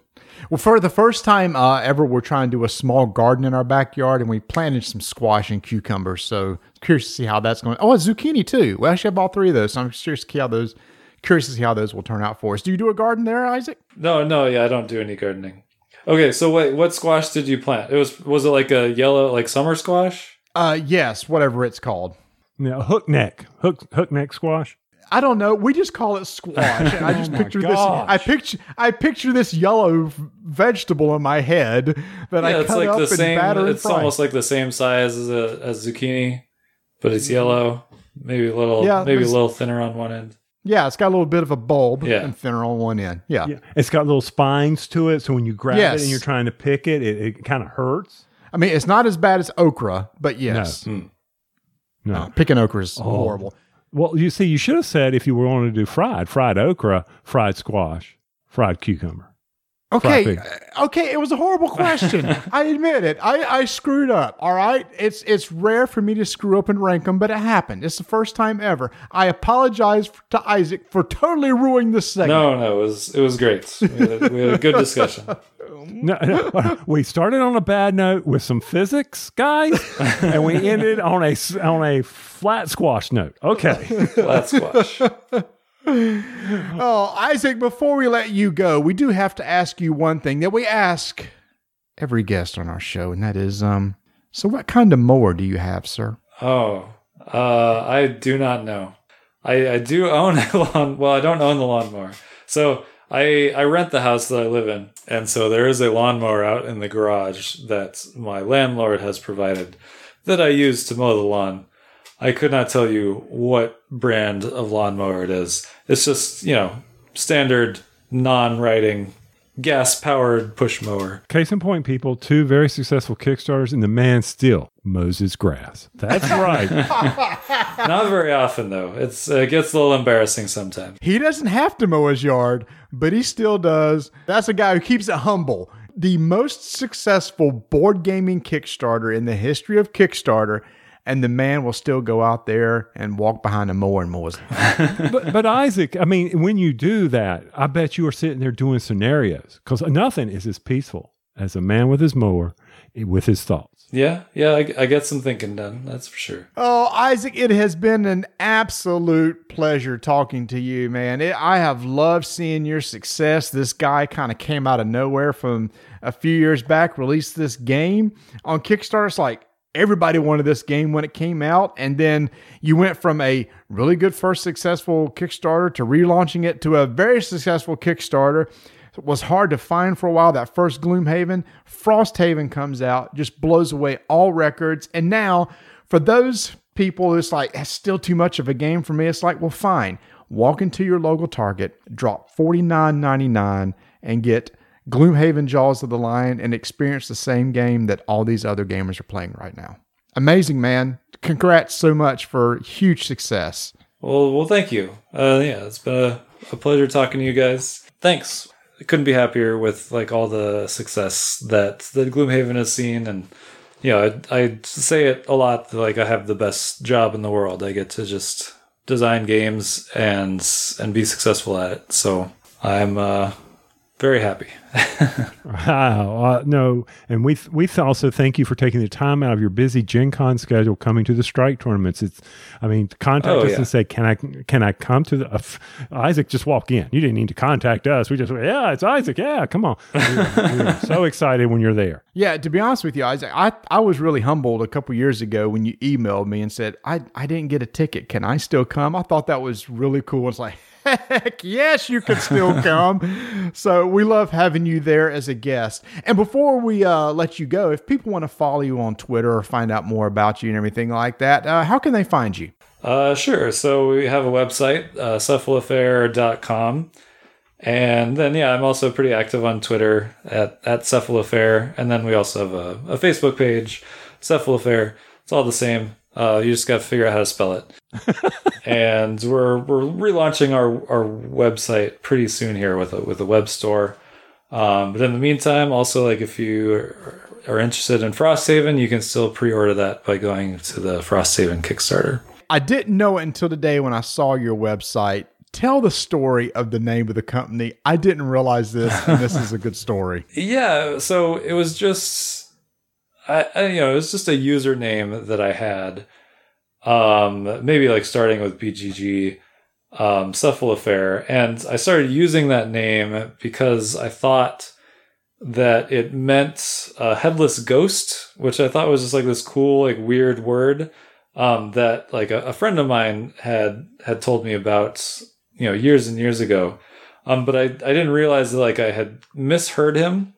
Well, for the first time uh, ever, we're trying to do a small garden in our backyard, and we planted some squash and cucumbers. So curious to see how that's going. Oh, a zucchini too. We actually have all three of those. So I'm curious to see how those. Curious to see how those will turn out for us. Do you do a garden there, Isaac? No, no, yeah, I don't do any gardening. Okay, so wait, what squash did you plant? It was was it like a yellow like summer squash? Uh, yes, whatever it's called. Now, hook neck, hook hook neck squash. I don't know. We just call it squash. And I just Oh my picture this. I picture. I picture this yellow vegetable in my head that I yeah, it's cut like up the and same. batter and It's fry. almost like the same size as a as zucchini, but it's yellow. Maybe a little, Yeah, maybe a little thinner on one end. Yeah, it's got a little bit of a bulb Yeah. and thinner on one end. Yeah. Yeah, it's got little spines to it, so when you grab it and you're trying to pick it, it, it kind of hurts. I mean, it's not as bad as okra, but yes, No. Uh, picking okra is horrible. Well, you see, you should have said if you were wanting to do fried, fried okra, fried squash, fried cucumber. Okay, pig. uh, okay, it was a horrible question. I admit it. I, I screwed up. All right, it's it's rare for me to screw up and rank them, but it happened. It's the first time ever. I apologize f- to Isaac for totally ruining the segment. No, no, it was it was great. We had a, we had a good discussion. No, no, we started on a bad note with some physics, guys, and we ended on a s- on a flat squash note. Okay. Flat squash. Oh, Isaac, before we let you go, we do have to ask you one thing that we ask every guest on our show, and that is, um, so what kind of mower do you have, sir? Oh, uh, I do not know. I, I do own a lawn. Well, I don't own the lawnmower. So I I rent the house that I live in, and so there is a lawnmower out in the garage that my landlord has provided that I use to mow the lawn. I could not tell you what brand of lawnmower it is. It's just you know standard non-riding gas-powered push mower. Case in point, people, two very successful Kickstarters, and the man still mows his grass. That's right. Not very often though. It's uh, it gets a little embarrassing sometimes. He doesn't have to mow his yard, but he still does. That's a guy who keeps it humble. The most successful board gaming Kickstarter in the history of Kickstarter, and the man will still go out there and walk behind a mower and mow his lawn. but, but Isaac, I mean, when you do that, I bet you are sitting there doing scenarios because nothing is as peaceful as a man with his mower eh, with his thoughts. Yeah, yeah, I, I get some thinking done. That's for sure. Oh, Isaac, it has been an absolute pleasure talking to you, man. It, I have loved seeing your success. This guy kind of came out of nowhere from a few years back, released this game on Kickstarter. It's like everybody wanted this game when it came out. And then you went from a really good first successful Kickstarter to relaunching it to a very successful Kickstarter It was hard to find for a while. That first Gloomhaven, Frosthaven comes out, just blows away all records. And now, for those people, it's like, that's still too much of a game for me. It's like, well, fine. Walk into your local Target, drop $49.99, and get Gloomhaven Jaws of the Lion and experience the same game that all these other gamers are playing right now. Amazing, man. Congrats so much for huge success. Well, well, thank you. Uh, yeah, it's been a, a pleasure talking to you guys. Thanks. I couldn't be happier with like all the success that that Gloomhaven has seen, and you know, I, I say it a lot. Like I have the best job in the world. I get to just design games and and be successful at it. So I'm uh, very happy. Wow. Uh, no, and we we also thank you for taking the time out of your busy Gen Con schedule coming to the strike tournaments. It's, I mean, contact Oh, us yeah. and say, can I can I come to the? Uh, f- Isaac, just walk in. You didn't need to contact us. We just, yeah, it's Isaac. Yeah, come on. We were, we were so excited when you're there. Yeah, to be honest with you, Isaac, I, I was really humbled a couple years ago when you emailed me and said, I, I didn't get a ticket. Can I still come? I thought that was really cool. It's like, heck yes, you can still come. so we love having you there as a guest. And before we uh, let you go, if people want to follow you on Twitter or find out more about you and everything like that, uh, how can they find you? Uh, sure. So we have a website, uh, cephalofair.com. And then, yeah, I'm also pretty active on Twitter at, at Cephalofair. And then we also have a, a Facebook page, Cephalofair. It's all the same. Uh, you just got to figure out how to spell it. and we're we're relaunching our, our website pretty soon here with a, with a web store. Um, but in the meantime, also like if you are, are interested in Frosthaven, you can still pre-order that by going to the Frosthaven Kickstarter. I didn't know it until today when I saw your website. Tell the story of the name of the company. I didn't realize this, and this is a good story. Yeah, so it was just, I, I you know, it was just a username that I had. Um, maybe like starting with BGG, um, Cephalofair, and I started using that name because I thought that it meant a headless ghost, which I thought was just like this cool, like weird word. Um, that like a, a friend of mine had had told me about, you know, years and years ago. Um, but I, I didn't realize that like I had misheard him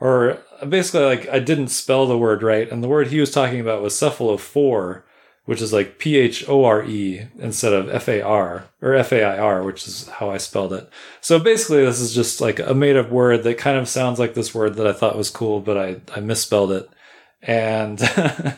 or basically like I didn't spell the word right. And the word he was talking about was cephalophore, which is like P H O R E instead of F A R or F A I R, which is how I spelled it. So basically this is just like a made up word that kind of sounds like this word that I thought was cool, but I, I misspelled it. And,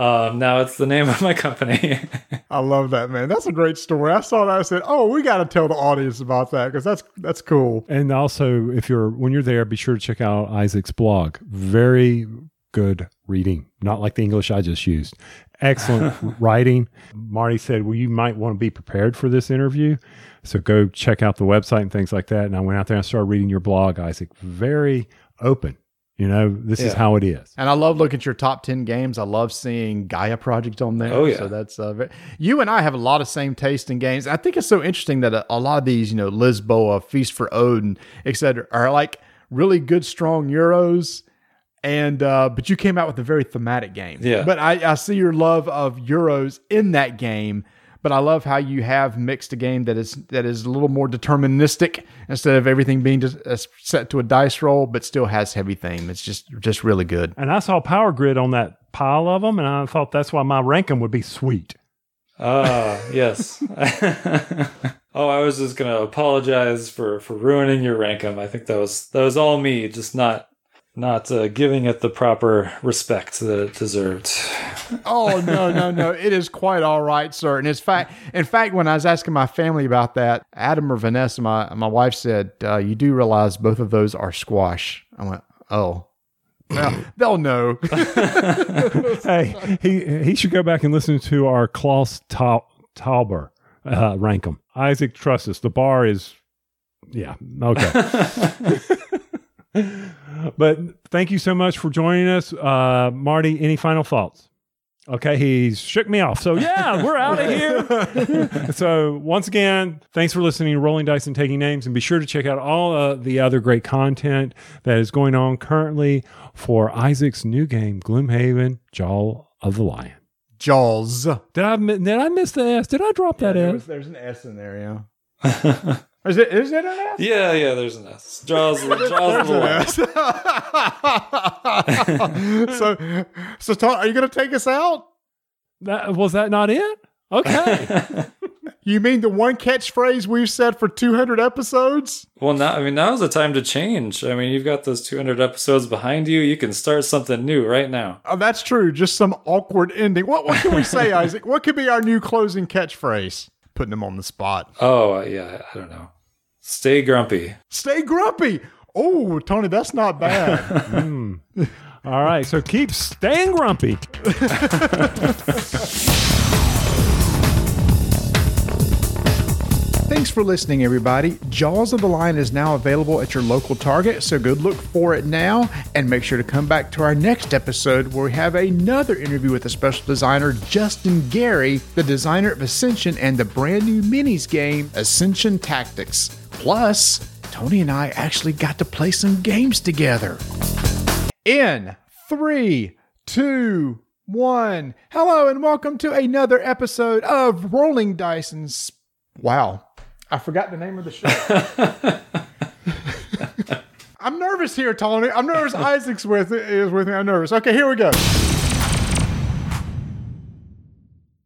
um, now it's the name of my company. I love that, man. That's a great story. I saw that. I said, "Oh, we got to tell the audience about that because that's that's cool." And also, if you're when you're there, be sure to check out Isaac's blog. Very good reading, not like the English I just used. Excellent writing. Marty said, "Well, you might want to be prepared for this interview, so go check out the website and things like that." And I went out there and started reading your blog, Isaac. Very open. You know, this is how it is. And I love looking at your top 10 games. I love seeing Gaia Project on there. Oh, yeah. So that's uh, very, you and I have a lot of same taste in games. I think it's so interesting that a, a lot of these, you know, Lisboa, Feast for Odin, etc., are like really good, strong Euros. And, uh, but you came out with a very thematic game. Yeah. But I, I see your love of Euros in that game. But I love how you have mixed a game that is that is a little more deterministic instead of everything being just uh, set to a dice roll, but still has heavy theme. It's just just really good. And I saw Power Grid on that pile of them, and I thought that's why my ranking would be sweet. Ah, yes. oh, I was just gonna apologize for for ruining your rank 'em. I think that was that was all me, just not not uh, giving it the proper respect that it deserved. Oh no, no, no! It is quite all right, sir. And in fact, in fact, when I was asking my family about that, Adam or Vanessa, my my wife said, uh, "You do realize both of those are squash." I went, "Oh, well, they'll know." hey, he he should go back and listen to our Klaus Tau- Teuber uh, rank 'em. Isaac, trust us. The bar is, yeah, okay. but thank you so much for joining us, uh, Marty. Any final thoughts? Okay, he shook me off. So yeah, we're out of here. so once again, thanks for listening to Rolling Dice and Taking Names, and be sure to check out all uh, the other great content that is going on currently for Isaac's new game, Gloomhaven: Jaw of the Lion. Jaws. Did I did I miss the S? Did I drop that There S? was- there's an S in there, yeah. is it? Is it an S? yeah, yeah. There's an S. Jaws, Jaws of the Lion. so, so Tom, are you going to take us out? That was that not it? Okay. You mean the one catchphrase we've said for 200 episodes? Well, now I mean now's the time to change. I mean, you've got those 200 episodes behind you. You can start something new right now. Oh, that's true. Just some awkward ending. What what can we say, Isaac? What could be our new closing catchphrase? Putting him on the spot. Oh, uh, yeah. I don't know. Stay grumpy. Stay grumpy. Oh, Tony, that's not bad. All right. So keep staying grumpy. Thanks for listening, everybody. Jaws of the Lion is now available at your local Target, so go look for it now. And make sure to come back to our next episode where we have another interview with the special designer Justin Gary, the designer of Ascension and the brand new minis game Ascension Tactics. Plus, Tony and I actually got to play some games together. In three, two, one. Hello, and welcome to another episode of Rolling Dice and. Wow, I forgot the name of the show. I'm nervous here, Tony. I'm nervous. Isaac's with is with me. I'm nervous. Okay, here we go.